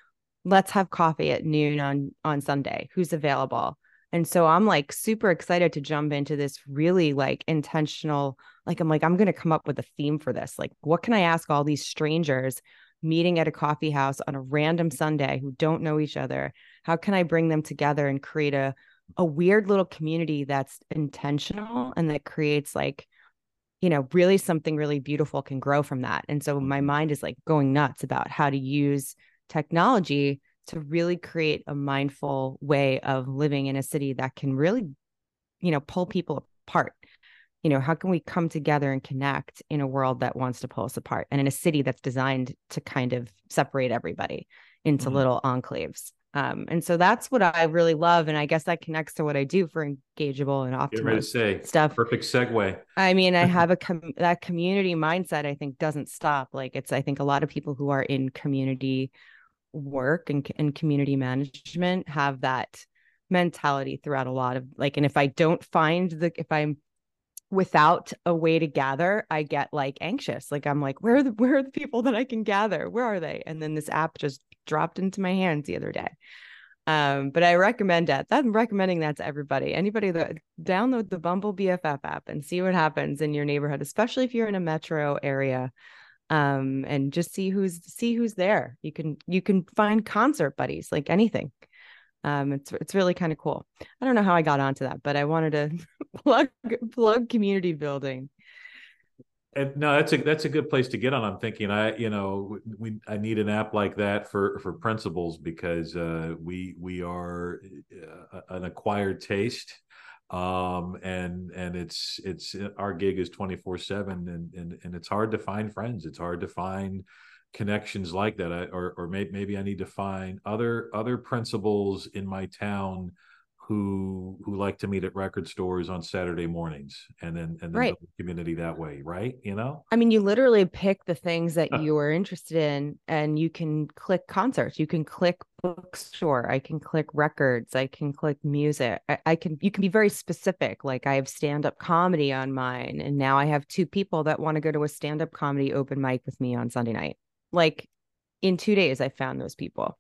let's have coffee at noon on on Sunday. Who's available? And so I'm like super excited to jump into this really like intentional like I'm like I'm going to come up with a theme for this. Like what can I ask all these strangers meeting at a coffee house on a random Sunday who don't know each other? How can I bring them together and create a a weird little community that's intentional and that creates like you know really something really beautiful can grow from that. And so my mm-hmm. mind is like going nuts about how to use technology to really create a mindful way of living in a city that can really you know pull people apart you know, how can we come together and connect in a world that wants to pull us apart and in a city that's designed to kind of separate everybody into mm-hmm. little enclaves? Um, and so that's what I really love. And I guess that connects to what I do for engageable and optimal ready to say, stuff. Perfect segue. I mean, I (laughs) have a com- that community mindset, I think doesn't stop. Like it's, I think a lot of people who are in community work and, and community management have that mentality throughout a lot of like, and if I don't find the, if I'm without a way to gather, I get like anxious. Like I'm like, where are the where are the people that I can gather? Where are they? And then this app just dropped into my hands the other day. Um, but I recommend that. I'm recommending that to everybody. Anybody that download the Bumble BFF app and see what happens in your neighborhood, especially if you're in a metro area. Um, and just see who's see who's there. You can you can find concert buddies, like anything um, it's it's really kind of cool. I don't know how I got onto that, but I wanted to (laughs) plug plug community building. And no, that's a that's a good place to get on. I'm thinking. I you know we I need an app like that for for principals because uh, we we are uh, an acquired taste. Um and and it's it's our gig is 24 7 and and and it's hard to find friends. It's hard to find connections like that. I, or or may, maybe i need to find other other principals in my town who who like to meet at record stores on saturday mornings and then and then right. the community that way right? You know? I mean you literally pick the things that (laughs) you are interested in and you can click concerts. You can click bookstore. I can click records. I can click music. I, I can you can be very specific. Like i have stand-up comedy on mine and now i have two people that want to go to a stand-up comedy open mic with me on sunday night. Like in two days i found those people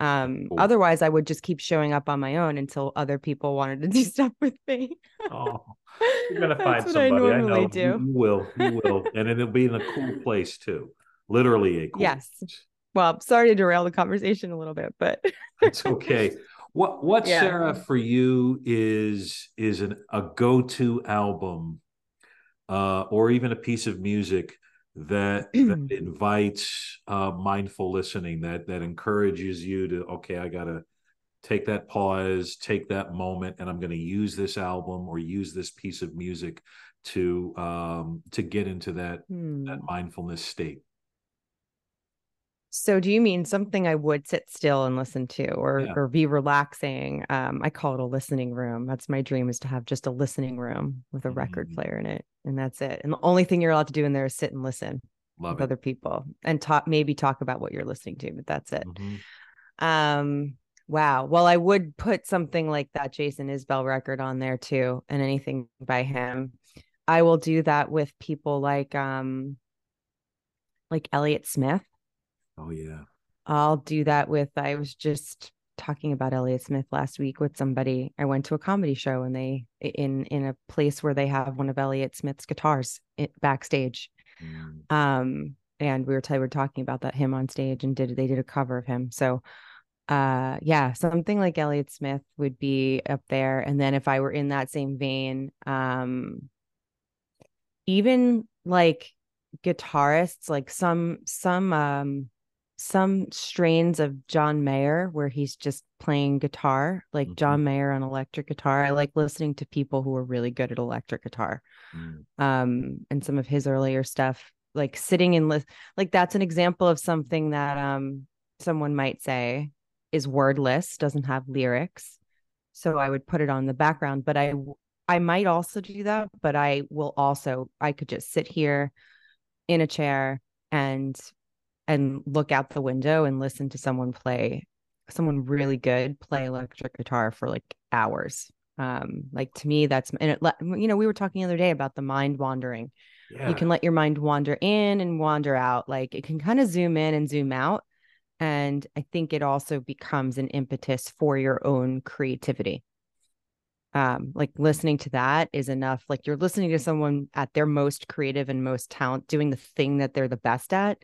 um cool. otherwise i would just keep showing up on my own until other people wanted to do (laughs) stuff with me oh you're gonna find somebody i normally I do you, will you will and it'll be in a cool place too literally a (laughs) cool yes place. well sorry to derail the conversation a little bit but it's okay (laughs) what what yeah. sara for you is is an, a go-to album uh or even a piece of music that, (clears throat) that invites uh, mindful listening that that encourages you to okay i gotta take that pause take that moment and i'm going to use this album or use this piece of music to um to get into that hmm. that mindfulness state so do you mean something I would sit still and listen to or yeah. or be relaxing? Um, I call it a listening room. That's my dream is to have just a listening room with a mm-hmm. record player in it. And that's it. And the only thing you're allowed to do in there is sit and listen Love with it. other people and talk maybe talk about what you're listening to, but that's it. Mm-hmm. Um wow. Well, I would put something like that Jason Isbell record on there too, and anything by him. I will do that with people like um like Elliott Smith Oh yeah. I'll do that with I was just talking about Elliott Smith last week with somebody. I went to a comedy show and they in in a place where they have one of Elliott Smith's guitars backstage. Mm. Um and we were, t- we were talking about that him on stage and did they did a cover of him. So uh yeah something like elliott smith would be up there and then if i were in that same vein um even like guitarists like some some um some strains of john mayer where he's just playing guitar like mm-hmm. john mayer on electric guitar i like listening to people who are really good at electric guitar mm. um and some of his earlier stuff like sitting in li- like that's an example of something that um someone might say is wordless, doesn't have lyrics. So I would put it on the background, but I I might also do that, but I will also I could just sit here in a chair and and look out the window and listen to someone play someone really good play electric guitar for like hours. Um like to me that's and it you know we were talking the other day about the mind wandering. Yeah. You can let your mind wander in and wander out. Like it can kind of zoom in and zoom out and I think it also becomes an impetus for your own creativity. Um, like listening to that is enough. Like you're listening to someone at their most creative and most talent, doing the thing that they're the best at.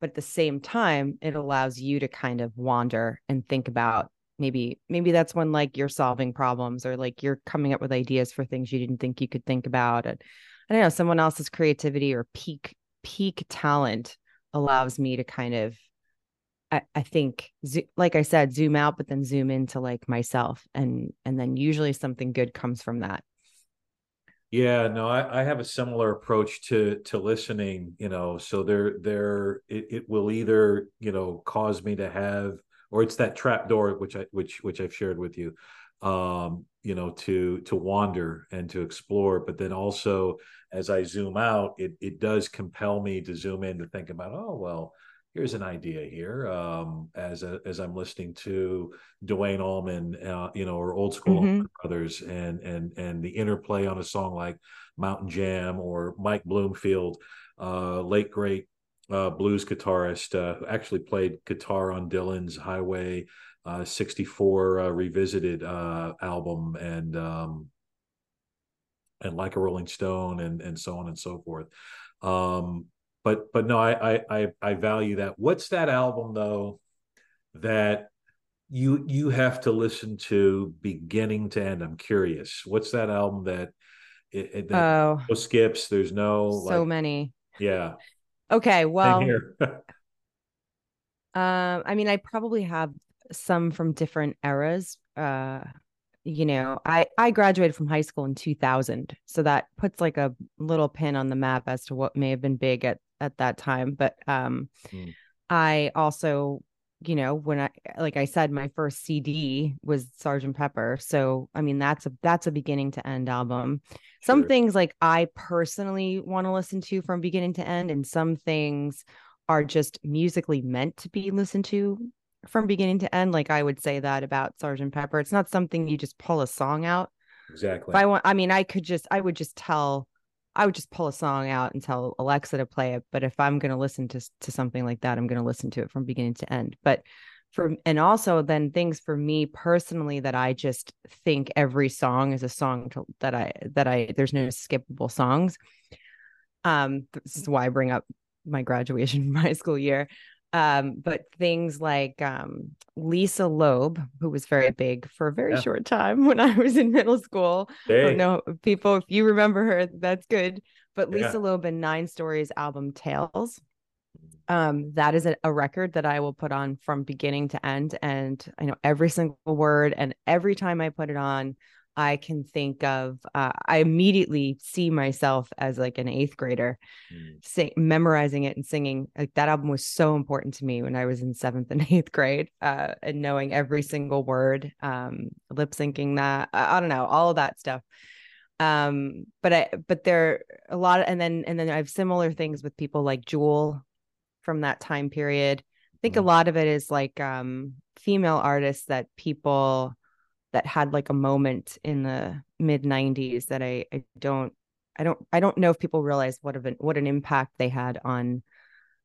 But at the same time, it allows you to kind of wander and think about maybe maybe that's when like you're solving problems or like you're coming up with ideas for things you didn't think you could think about. And I don't know, someone else's creativity or peak peak talent allows me to kind of I, I think like I said, zoom out, but then zoom into like myself and and then usually something good comes from that. Yeah, no, I, I have a similar approach to to listening, you know, so there there it, it will either, you know, cause me to have or it's that trap door which I which which I've shared with you um you know to to wander and to explore but then also as i zoom out it it does compel me to zoom in to think about oh well here's an idea here um, as a, as I'm listening to Duane Allman, uh, you know, or old school mm-hmm. brothers, and and and the interplay on a song like Mountain Jam or Mike Bloomfield, uh, late great uh, blues guitarist uh, who actually played guitar on Dylan's Highway uh, 64 uh, revisited album and um, and like a Rolling Stone and and so on and so forth. Um, but but no, I I I value that. What's that album though that you you have to listen to beginning to end? I'm curious. What's that album that it, it that oh, no skips? There's no so like, many. Yeah. Okay. Well. (laughs) um. I mean, I probably have some from different eras. Uh you know i i graduated from high school in 2000 so that puts like a little pin on the map as to what may have been big at at that time but um mm. i also you know when i like i said my first cd was sergeant pepper so i mean that's a that's a beginning to end album sure. some things like i personally want to listen to from beginning to end and some things are just musically meant to be listened to from beginning to end like i would say that about sergeant pepper it's not something you just pull a song out exactly if i want i mean i could just i would just tell I would just pull a song out and tell Alexa to play it. But if I'm going to listen to to something like that, I'm going to listen to it from beginning to end. But for and also then things for me personally that I just think every song is a song to, that I that I there's no skippable songs. Um, this is why I bring up my graduation from (laughs) high school year. Um, but things like um, Lisa Loeb, who was very big for a very yeah. short time when I was in middle school. Hey. No, people, if you remember her, that's good. But Lisa yeah. Loeb and Nine Stories album Tails. Um, that is a, a record that I will put on from beginning to end. And I know every single word. And every time I put it on, I can think of, uh, I immediately see myself as like an eighth grader, mm. sing, memorizing it and singing. Like that album was so important to me when I was in seventh and (laughs) eighth grade, uh, and knowing every single word, um, lip syncing that. I, I, don't know, all of that stuff. Um, but I, but there are a lot, of, and then and then I have similar things with people like Jewel from that time period. I think mm. a lot of it is like um, female artists that people that had like a moment in the mid 90s that I, I don't I don't I don't know if people realize what of an what an impact they had on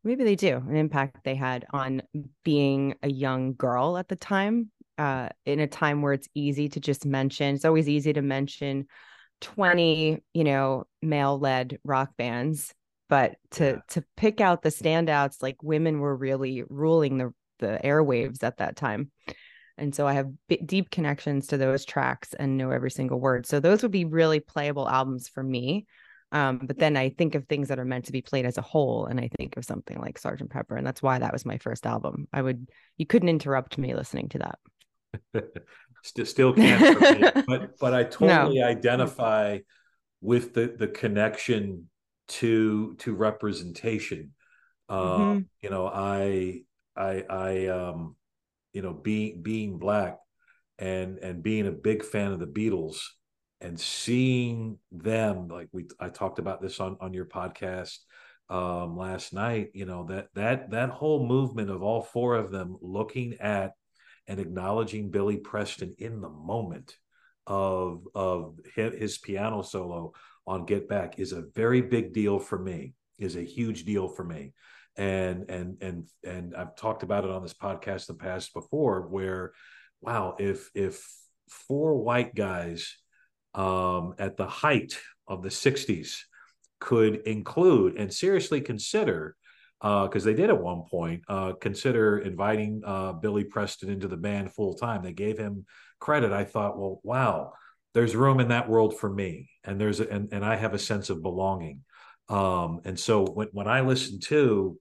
maybe they do an impact they had on being a young girl at the time uh, in a time where it's easy to just mention it's always easy to mention 20 you know male led rock bands but to yeah. to pick out the standouts like women were really ruling the the airwaves at that time and so i have b- deep connections to those tracks and know every single word so those would be really playable albums for me um, but then I think of things that are meant to be played as a whole, and I think of something like Sergeant Pepper, and that's why that was my first album. I would, you couldn't interrupt me listening to that. (laughs) still, still can't, (laughs) but but I totally no. identify with the the connection to to representation. Uh, mm-hmm. You know, I I I um, you know, being being black and and being a big fan of the Beatles and seeing them like we I talked about this on on your podcast um last night you know that that that whole movement of all four of them looking at and acknowledging Billy Preston in the moment of of his piano solo on Get Back is a very big deal for me is a huge deal for me and and and and I've talked about it on this podcast in the past before where wow if if four white guys um, at the height of the 60s could include and seriously consider because uh, they did at one point uh, consider inviting uh, Billy Preston into the band full time. They gave him credit. I thought, well, wow, there's room in that world for me, and there's a, and and I have a sense of belonging. Um, and so when when I listen to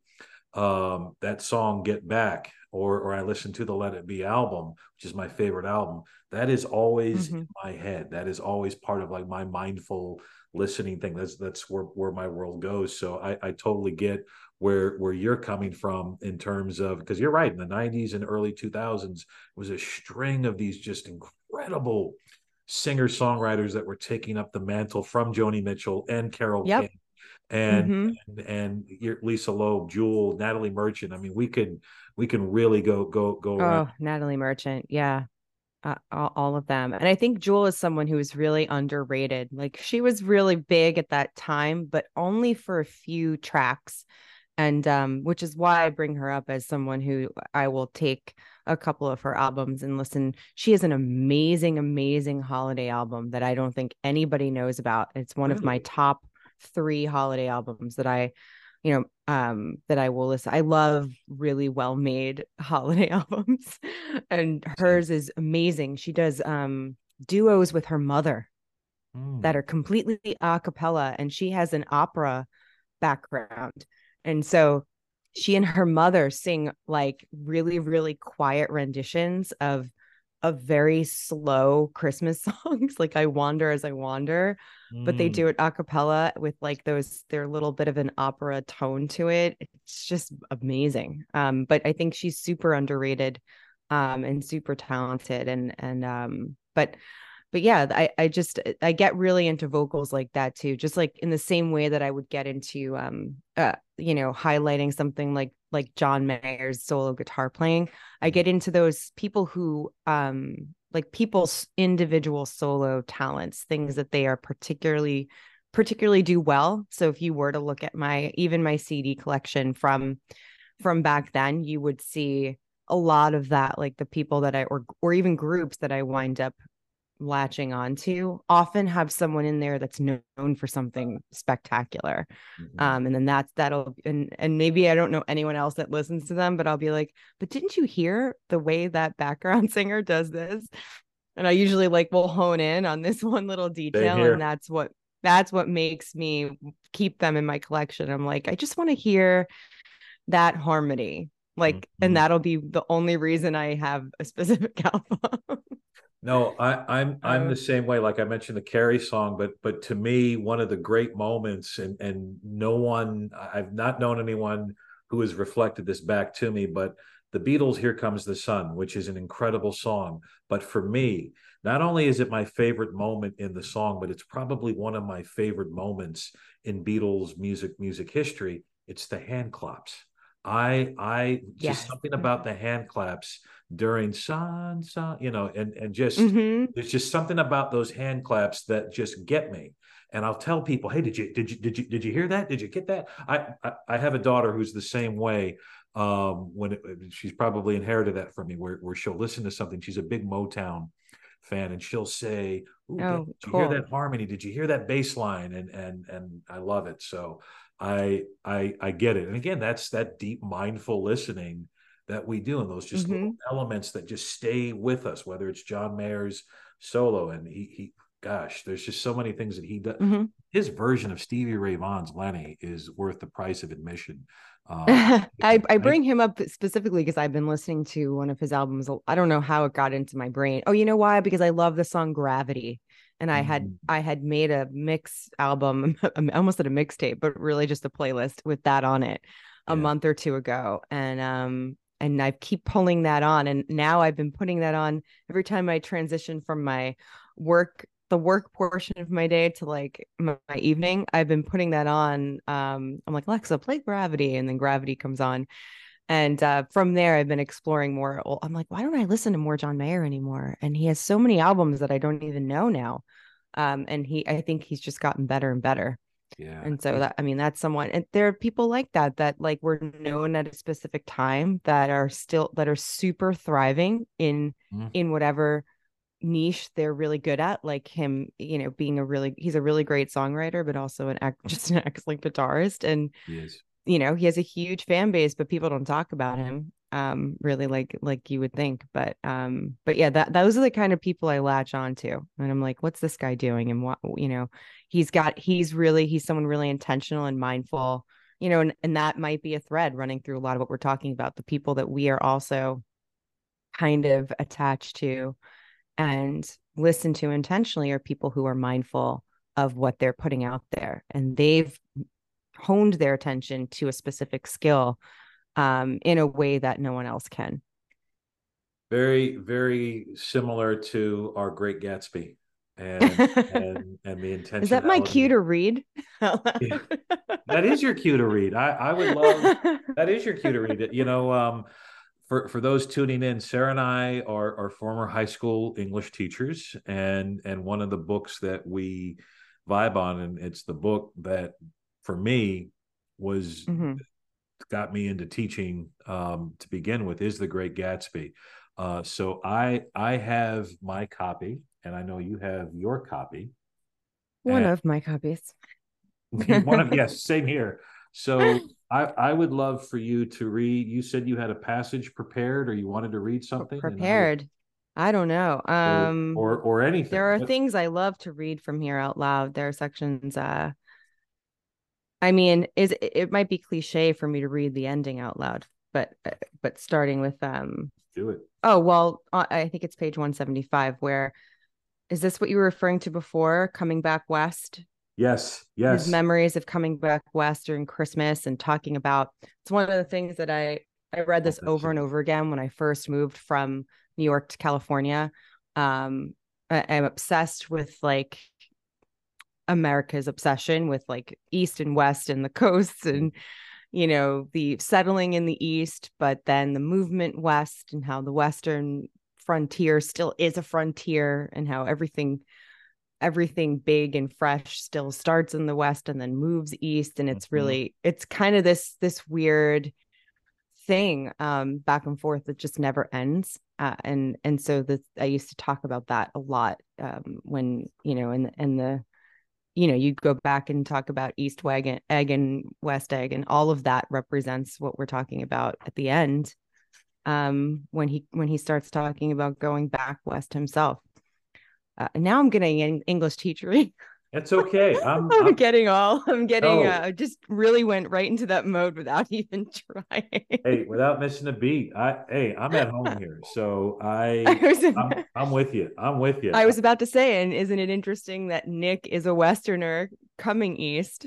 um, that song "Get Back," or or I listen to the Let It Be album, which is my favorite album, that is always mm-hmm. in my head. That is always part of like my mindful listening thing. That's that's where where my world goes. So I, I totally get where where you're coming from in terms of because you're right in the 90s and early 2000s was a string of these just incredible singer songwriters that were taking up the mantle from Joni Mitchell and Carole yep. King and, mm-hmm. and and Lisa Loeb, Jewel, Natalie Merchant. I mean, we could we can really go go go. Oh, around. Natalie Merchant, yeah, uh, all, all, of them. And I think Jewel is someone who is really underrated. Like she was really big at that time, but only for a few tracks. And um, which is why I bring her up as someone who I will take a couple of her albums and listen. She has an amazing, amazing holiday album that I don't think anybody knows about. It's one really? of my top three holiday albums that I you know um that i will listen i love really well made (laughs) holiday (laughs) albums and hers is amazing. She does um duos with her mother mm. that are completely a cappella and she has an opera background. And so she and her mother sing like really really quiet renditions of of very slow Christmas (laughs) songs, like I Wander as I Wander, mm. but they mm. do it a cappella with like those, their little bit of an opera tone to it. It's just amazing. Um, but I think she's super underrated um, and super talented. And, and, um, but, but yeah, I, I just, I get really into vocals like that too, just like in the same way that I would get into, um, uh, you know, highlighting something like like John Mayer's solo guitar playing. I mm-hmm. get into those people who um like people's individual solo talents, things that they are particularly particularly do well. So if you were to look at my even my CD collection from from back then, you would see a lot of that like the people that I or or even groups that I wind up latching onto often have someone in there that's known for something spectacular. Mm-hmm. um and then that's that'll and and maybe i don't know anyone else that listens to them but i'll be like but didn't you hear the way that background (laughs) singer does this? And i usually like will hone in on this (laughs) one little detail and that's what that's what makes me keep them in my collection. I'm like i just want to hear that harmony like mm-hmm. and that'll be the only reason i have a (laughs) specific album no, I, I'm I'm the um, same way. Like I mentioned the Carrie song, but but to me, one of the great moments, and and no one I've not known anyone who has reflected this back to me, but the Beatles' "Here Comes the Sun," which is an incredible song. But for me, not only is it my favorite moment in the song, but it's probably one of my favorite moments in Beatles music music history. It's the hand claps. I I just something about the hand claps during sun, sun, you know, and and just mm-hmm. there's just something about those hand claps that just get me. and I'll tell people, "Hey, did you did you did you did you hear that? Did you get that?" I I, I have a daughter who's the same way. Um, when it, she's probably inherited that from me, where where she'll listen to something. She's a big Motown fan, and she'll say, "Oh, did cool. you hear that harmony? Did you hear that bass line?" And and and I love it. So I I I get it. And again, that's that deep mindful listening that we do, and those just mm-hmm. little elements that just stay with us. Whether it's John Mayer's solo, and he he gosh, there's just so many things that he does. Mm-hmm. His version of Stevie Ray Vaughan's Lenny is worth the price of admission. Um, (laughs) I, I bring him up specifically because I've been listening to one of his albums. I don't know how it got into my brain. Oh, you know why? Because I love the song Gravity. And I had mm-hmm. I had made a mix album, (laughs) almost at a mixtape, but really just a playlist with that on it a yeah. month or two ago. And um and I keep pulling that on. And now I've been putting that on every time I transition from my work the work portion of my day to like my, my, evening i've been putting that on um i'm like alexa play gravity and then gravity comes on. And uh, from there i've been exploring more i'm like why don't i listen to more john mayer anymore? And he has so many albums that i don't even know now. Um and he i think he's just gotten better and better yeah and so that i mean that's someone and there are people like that that like were known at a specific time that are still that are super thriving in mm. in whatever niche they're really good at like him you know being a really he's a really great songwriter but also an act (laughs) just an excellent guitarist and you know he has a huge fan base but people don't talk about him um really like like you would think but um but yeah that those are the kind of people i latch on to and i'm like what's this guy doing and what you know he's got he's really he's someone really intentional and mindful you know and, and that might be a thread running through a lot of what we're talking about the people that we are also kind of attached to and listen to intentionally are people who are mindful of what they're putting out there. And they've honed their attention to a specific skill um, in a way that no one else can. Very very similar to our great gatsby and (laughs) and, and the intention is that my cue to read? (laughs) That is your cue to read. I i would love (laughs) that is your cue to read it. You know um for, for those tuning in, Sara and I are, are former high school English teachers, and and one of the books that we vibe on, and it's the book that for me was mm-hmm. got me into teaching um, to begin with, is The Great Gatsby. Uh, so I I have my copy, and I know you have your copy. One of my copies. (laughs) one of yes, (laughs) same here. So I, I would love for you to read. You said you had a passage prepared, or you wanted to read something. Prepared. I, don't know. Um, or, or, or anything. There are things I love to read from here out loud. There are sections. Uh, I mean, is it might be cliche for me to read the ending out loud, but uh, but starting with um. Do it. Oh well, I think it's page one seventy five. Where is this what you were referring to before? Coming back west Yes, yes. His memories of coming back west during Christmas and talking about it's one of the things that I I read this over and over again when I first moved from New York to California. Um, I, I'm obsessed with like America's obsession with like East and West and the (laughs) coasts and you know the settling in the East, but then the movement west and how the Western frontier still is a frontier and how everything everything big and fresh still starts in the west and then moves east. And it's mm-hmm. really it's kind of this this weird thing um back and forth that just never ends. Uh, and and so the I used to talk about that a lot um when you know in in the you know you go back and talk about east wagon egg and west egg and all of that represents what we're talking about at the end um when he when he starts talking about going back west himself uh, now I'm getting an English teacher. It's okay. (laughs) I'm, I'm, I'm, getting all. I'm getting. No. Uh, just really went right into that mode without (laughs) even trying. hey, without missing a beat. I hey, I'm at home here, so I. (laughs) I I'm, I'm, with you. I'm with you. I was about to say, and isn't it interesting that Nick is a Westerner coming east,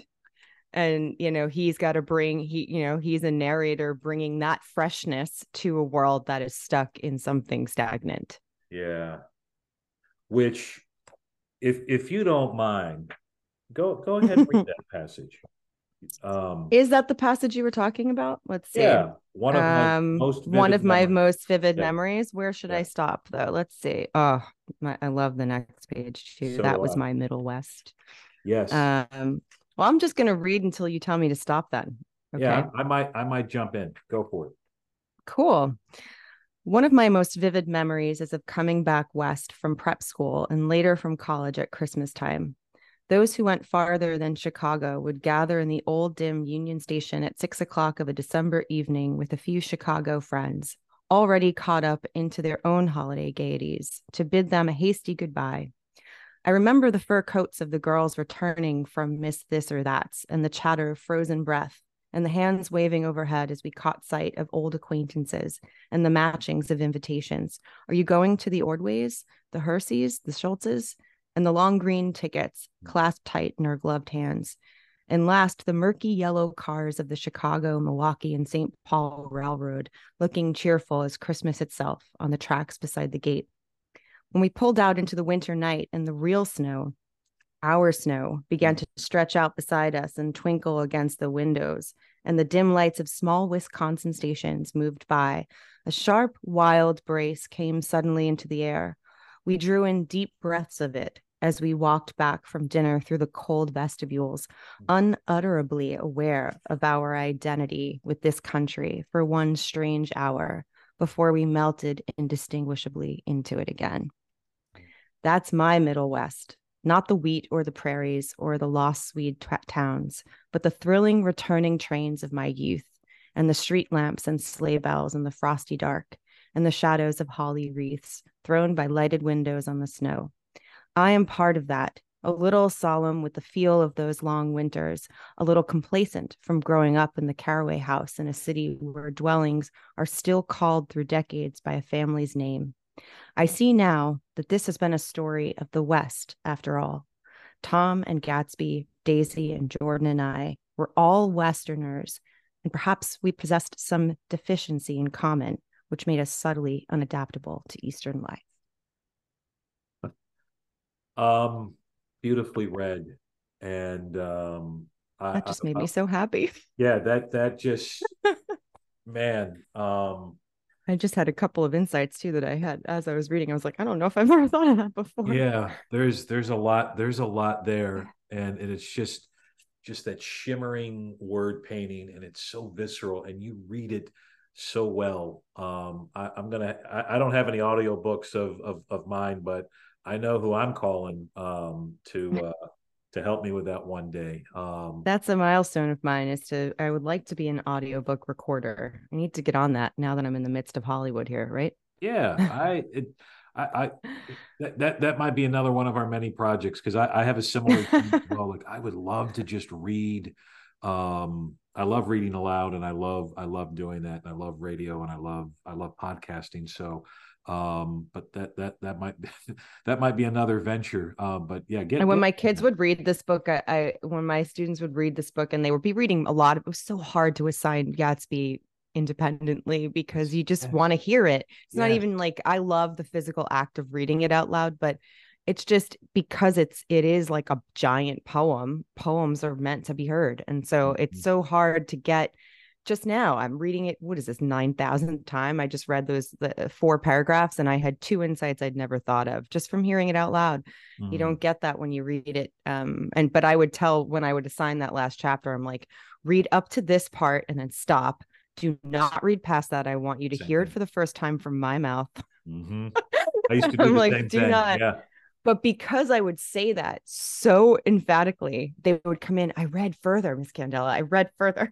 and you know he's got to bring he you know he's a narrator bringing that freshness to a world that is stuck in something stagnant. Yeah, which if if you don't mind, go go ahead and read (laughs) that passage. Um, is that the passage you were talking about? Let's see. Yeah, one of my um, most one of my most vivid yeah. memories. Where should yeah. I stop though? Let's see. Oh, my, I love the next page too. So that was I. my Middle West. Yes. Um, well, I'm just going to read until you tell me to stop then. Okay. Yeah, I might I might jump in. Go for it. Cool. One of my most vivid memories is of coming back west from prep school and later from college at Christmas time. Those who went farther than Chicago would gather in the old dim Union Station at six o'clock of a December evening with a few Chicago friends, already caught up into their own holiday gaieties, to bid them a hasty goodbye. I remember the fur coats of the girls returning from Miss This or That's and the chatter of frozen breath and the hands waving overhead as we caught sight of old acquaintances and the matchings of invitations. Are you going to the Ordways, the Herseys, the Schultzes? and the long green tickets clasped tight in her gloved hands. And last, the murky yellow cars of the Chicago, Milwaukee, and St. Paul Railroad, looking cheerful as Christmas itself on the tracks beside the gate. When we pulled out into the winter night and the real snow, our snow, began to stretch out beside us and twinkle against the windows, and the dim lights of small Wisconsin stations moved by, a sharp, wild brace came suddenly into the air. We drew in deep breaths of it, as we walked back from dinner through the cold vestibules, mm. unutterably aware of our identity with this country for one strange hour before we melted indistinguishably into it again. That's my Middle West, not the wheat or the prairies or the lost Swede t- towns, but the thrilling returning trains of my youth and the street lamps and sleigh bells in the frosty dark and the shadows of holly wreaths thrown by lighted windows on the snow I am part of that, a little solemn with the feel of those long winters, a little complacent from growing up in the Carraway house in a city where dwellings are still called through decades by a family's name. I see now that this has been a story of the West, after all. Tom and Gatsby, Daisy and Jordan and I were all Westerners, and perhaps we possessed some deficiency in common, which made us subtly unadaptable to Eastern life. (laughs) Um, beautifully read, and um, that just I, made I, me so happy. Yeah, that that just (laughs) man. Um, I just had a couple of insights too that I had as I was reading. I was like, I don't know if I've (laughs) ever thought of that before. Yeah, there's there's a lot there's a lot there, and, and it's just just that shimmering word painting, and it's so visceral, and you read it so well. Um, I, am gonna I, I, don't have any audio books of, of of mine, but I know who I'm calling um, to (laughs) uh, to help me with that one day. Um, That's a milestone of mine. Is to I would like to be an audiobook recorder. I need to get on that now that I'm in the midst of Hollywood here, right? Yeah, I it, I, I that, that that might be another one of our many projects because I, I have a similar well. Like I would love to just read. Um, I love reading aloud, and I love I love doing that, and I love radio, and I love I love podcasting. So um but that that that might be (laughs) that might be another venture uh, but yeah get and when get, my kids would read this book I, I, when my students would read this book and they would be reading a lot of it was so hard to assign gatsby independently because you just want to hear it it's yes. not even like i love the physical act of reading it out loud but it's just because it's it is like a giant poem poems are meant to be heard and so mm-hmm. it's so hard to get just now i'm reading it what is this 9000th time i just read those the four paragraphs and i had two insights i'd never thought of just from hearing it out loud mm. you don't get that when you read it um and but i would tell when i would assign that last chapter i'm like read up to this part and then stop do not read past that i want you to hear it for the first time from my mouth mm-hmm. i used to (laughs) do I'm like, same do thing not. yeah but because I would say that so emphatically, they would come in. I read further, Miss Candela. I read further.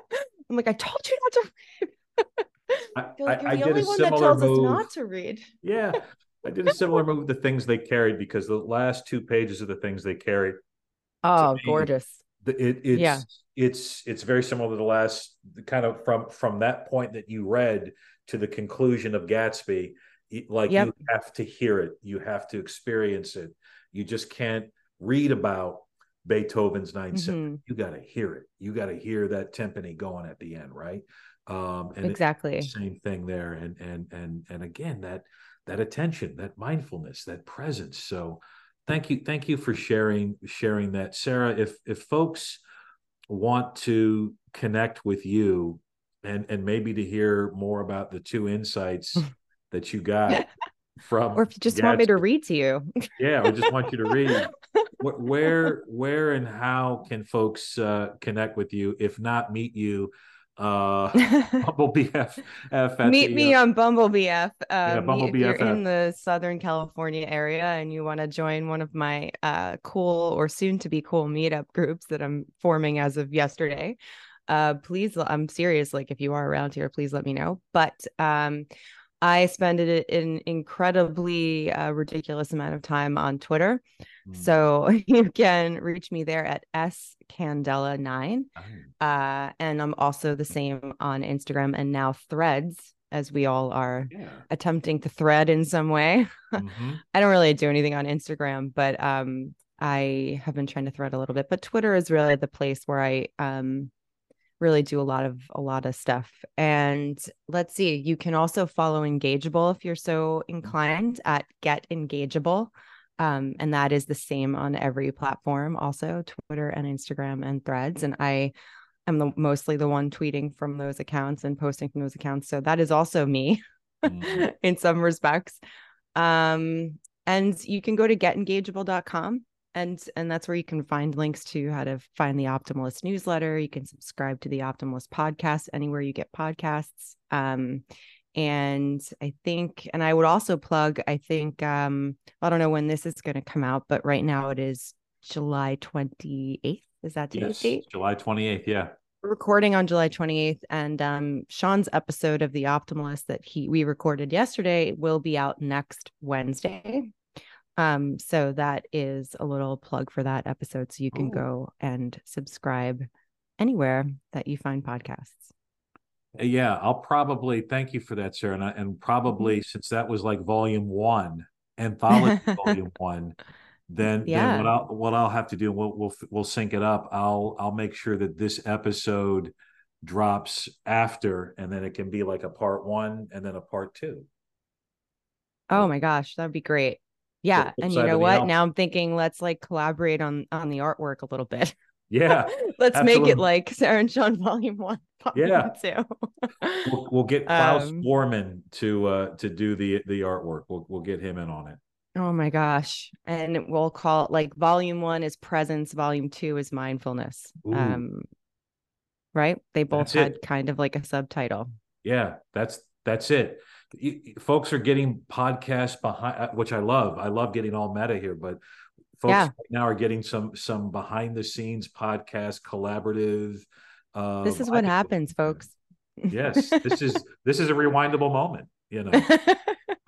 (laughs) I'm like, I told you not to read. I, (laughs) like, You're I, the I only one that tells move. us not to read. (laughs) yeah. I did a similar move with the things they carried because the last two pages of the things they carried. Oh, me, gorgeous. The, it, it's yeah. it's it's very similar to the last kind of from from that point that you read to the conclusion of Gatsby. Like yep. you have to hear it, you have to experience it. You just can't read about Beethoven's Ninth mm-hmm. Symphony. You got to hear it. You got to hear that timpani going at the end, right? Um, and exactly same thing there. And and and and again that that attention, that mindfulness, that presence. So thank you, thank you for sharing sharing that, Sara. If if folks want to connect with you and and maybe to hear more about the two insights (laughs) that you got from or if you just want me to read to you yeah i just want you to read (laughs) where where and how can folks uh, connect with you if not meet you uh (laughs) Bumble BF. Meet the, me uh, on Bumble BF. Uh, yeah, if you're in the Southern California area and you want to join one of my uh, cool or soon to be cool meetup groups that I'm forming as of yesterday, uh, please, I'm serious. Like if you are around here, please let me know. But um, I spend an incredibly uh, ridiculous amount of time on Twitter. Mm. So (laughs) you can reach me there at S Candela9. Oh. Uh, and I'm also the same on Instagram and now threads, as we all are yeah. attempting to thread in some way. Mm-hmm. (laughs) I don't really do anything on Instagram, but um, I have been trying to thread a little bit. But Twitter is really the place where I um, really do a lot of a lot of stuff. And let's see, you can also follow Engageable if you're so inclined at Get Engageable. Um, and that is the same on every platform, also Twitter and Instagram and Threads. And I am the, mostly the one tweeting from those accounts and posting from those accounts. So that is also me mm. (laughs) in some respects. Um, and you can go to getengageable.com and and that's where you can find links to how to find the optimalist newsletter. You can subscribe to the optimalist podcast anywhere you get podcasts. Um, and i think and i would also plug i think um, i don't know when this is going to come out but right now it is july 28th is that today's yes, date? July 28th yeah. Recording on July 28th and um, Sean's episode of The Optimalist that he we recorded yesterday will be out next Wednesday. Um, so that is a little plug for that episode. So you can go and subscribe anywhere that you find podcasts. Uh, yeah, I'll probably thank you for that, Sara. And, I, and probably mm-hmm. since that was like volume one, anthology (laughs) volume one, then, yeah. then what I'll what I'll have to do, we'll we'll we'll sync it up. I'll I'll make sure that this episode drops after, and then it can be like a part one and then a part two. Oh my gosh, that'd be great. Yeah, and you know what? Now I'm thinking let's like collaborate on on the artwork a little bit. Yeah, (laughs) let's absolutely. make it like Sara and Sean (laughs) Volume One. Yeah, too. we'll, we'll, get (laughs) Klaus um, Borman to uh to do the the artwork. We'll we'll get him in on it. Oh my gosh. And we'll call it like volume one is presence, volume two is mindfulness. Ooh. Um right? They both that's had it. kind of like a subtitle. Yeah, that's that's it folks are getting podcasts behind, uh, which I love. I love getting all meta here, but folks yeah. right now are getting some some behind the scenes podcast collaborative. Uh, this is what happens, folks. yes, this is (laughs) this is a rewindable moment. You know. (laughs)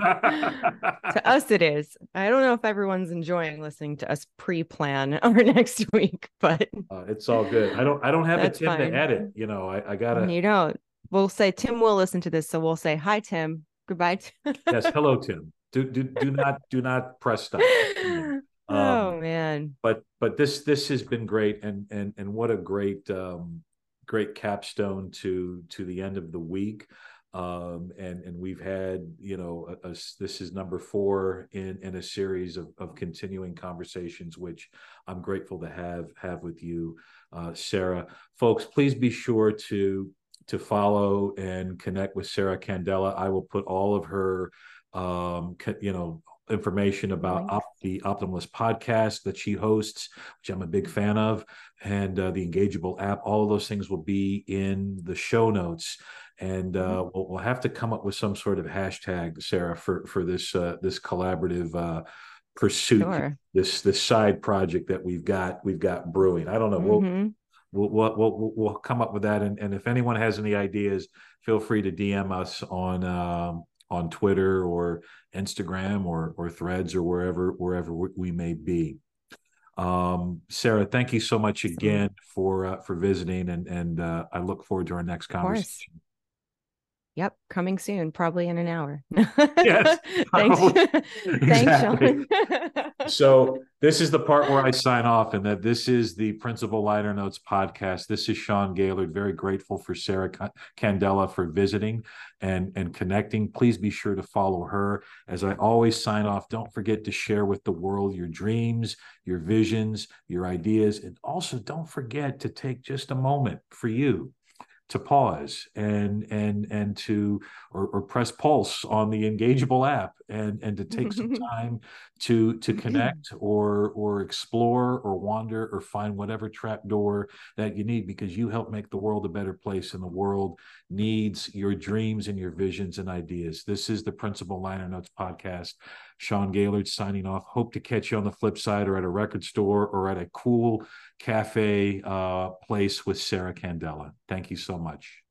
to us it is i don't know if everyone's enjoying listening to us pre-plan (laughs) our next week but uh, it's all good i don't i don't have a tim fine. to edit you know i, I gotta you don't we'll say tim will listen to this so we'll say hi tim Goodbye. (laughs) yes. Hello, Tim. Do, do, do not do not press stop. (laughs) Um, oh man. But but this this has been great and and and what a great um great capstone to to the end of the week. Um, and and we've had you know a, a, this is number four in in a series of, of continuing conversations which i'm grateful to have have with you uh, sara folks please be sure to to follow and connect with Sara Candela. I will put all of her, um, you know, information about op- the Optimalist podcast that she hosts, which I'm a big fan of, and uh, the Engageable app. All of those things will be in the show notes, and uh, mm-hmm. we'll, we'll, have to come up with some sort of hashtag, Sara, for for this uh, this collaborative uh, pursuit, sure. this this side project that we've got we've got brewing. I don't know. Mm-hmm. We'll we'll, we'll, we'll, come up with that. And, and if anyone has any ideas, feel free to DM us on, um, on Twitter or Instagram or, or threads or wherever, wherever we may be. Um, Sara, thank you so much again for, uh, for visiting and, and, uh, I look forward to our next conversation. Yep, coming soon, probably in an hour. (laughs) yes. Thanks. Oh, (laughs) Thanks, Sean. (laughs) so this is the part where I sign off, and that this is the Principal Liner Notes podcast. This is Sean Gaylord. Very grateful for Sara Candela for visiting and and connecting. Please be sure to follow her. As I always sign off, don't forget to share with the world your dreams, your visions, your ideas, and also don't forget to take just a moment for you to pause and and and to or, or press pulse on the engageable app and and to take some (laughs) time to to connect or or explore or wander or find whatever trap door that you need because you help make the world a better place and the world needs your dreams and your visions and ideas. This is the principal liner notes podcast. Sean gaylord signing off. Hope to catch you on the flip side or at a record store or at a cool cafe uh, place with sara candela. Thank you so much.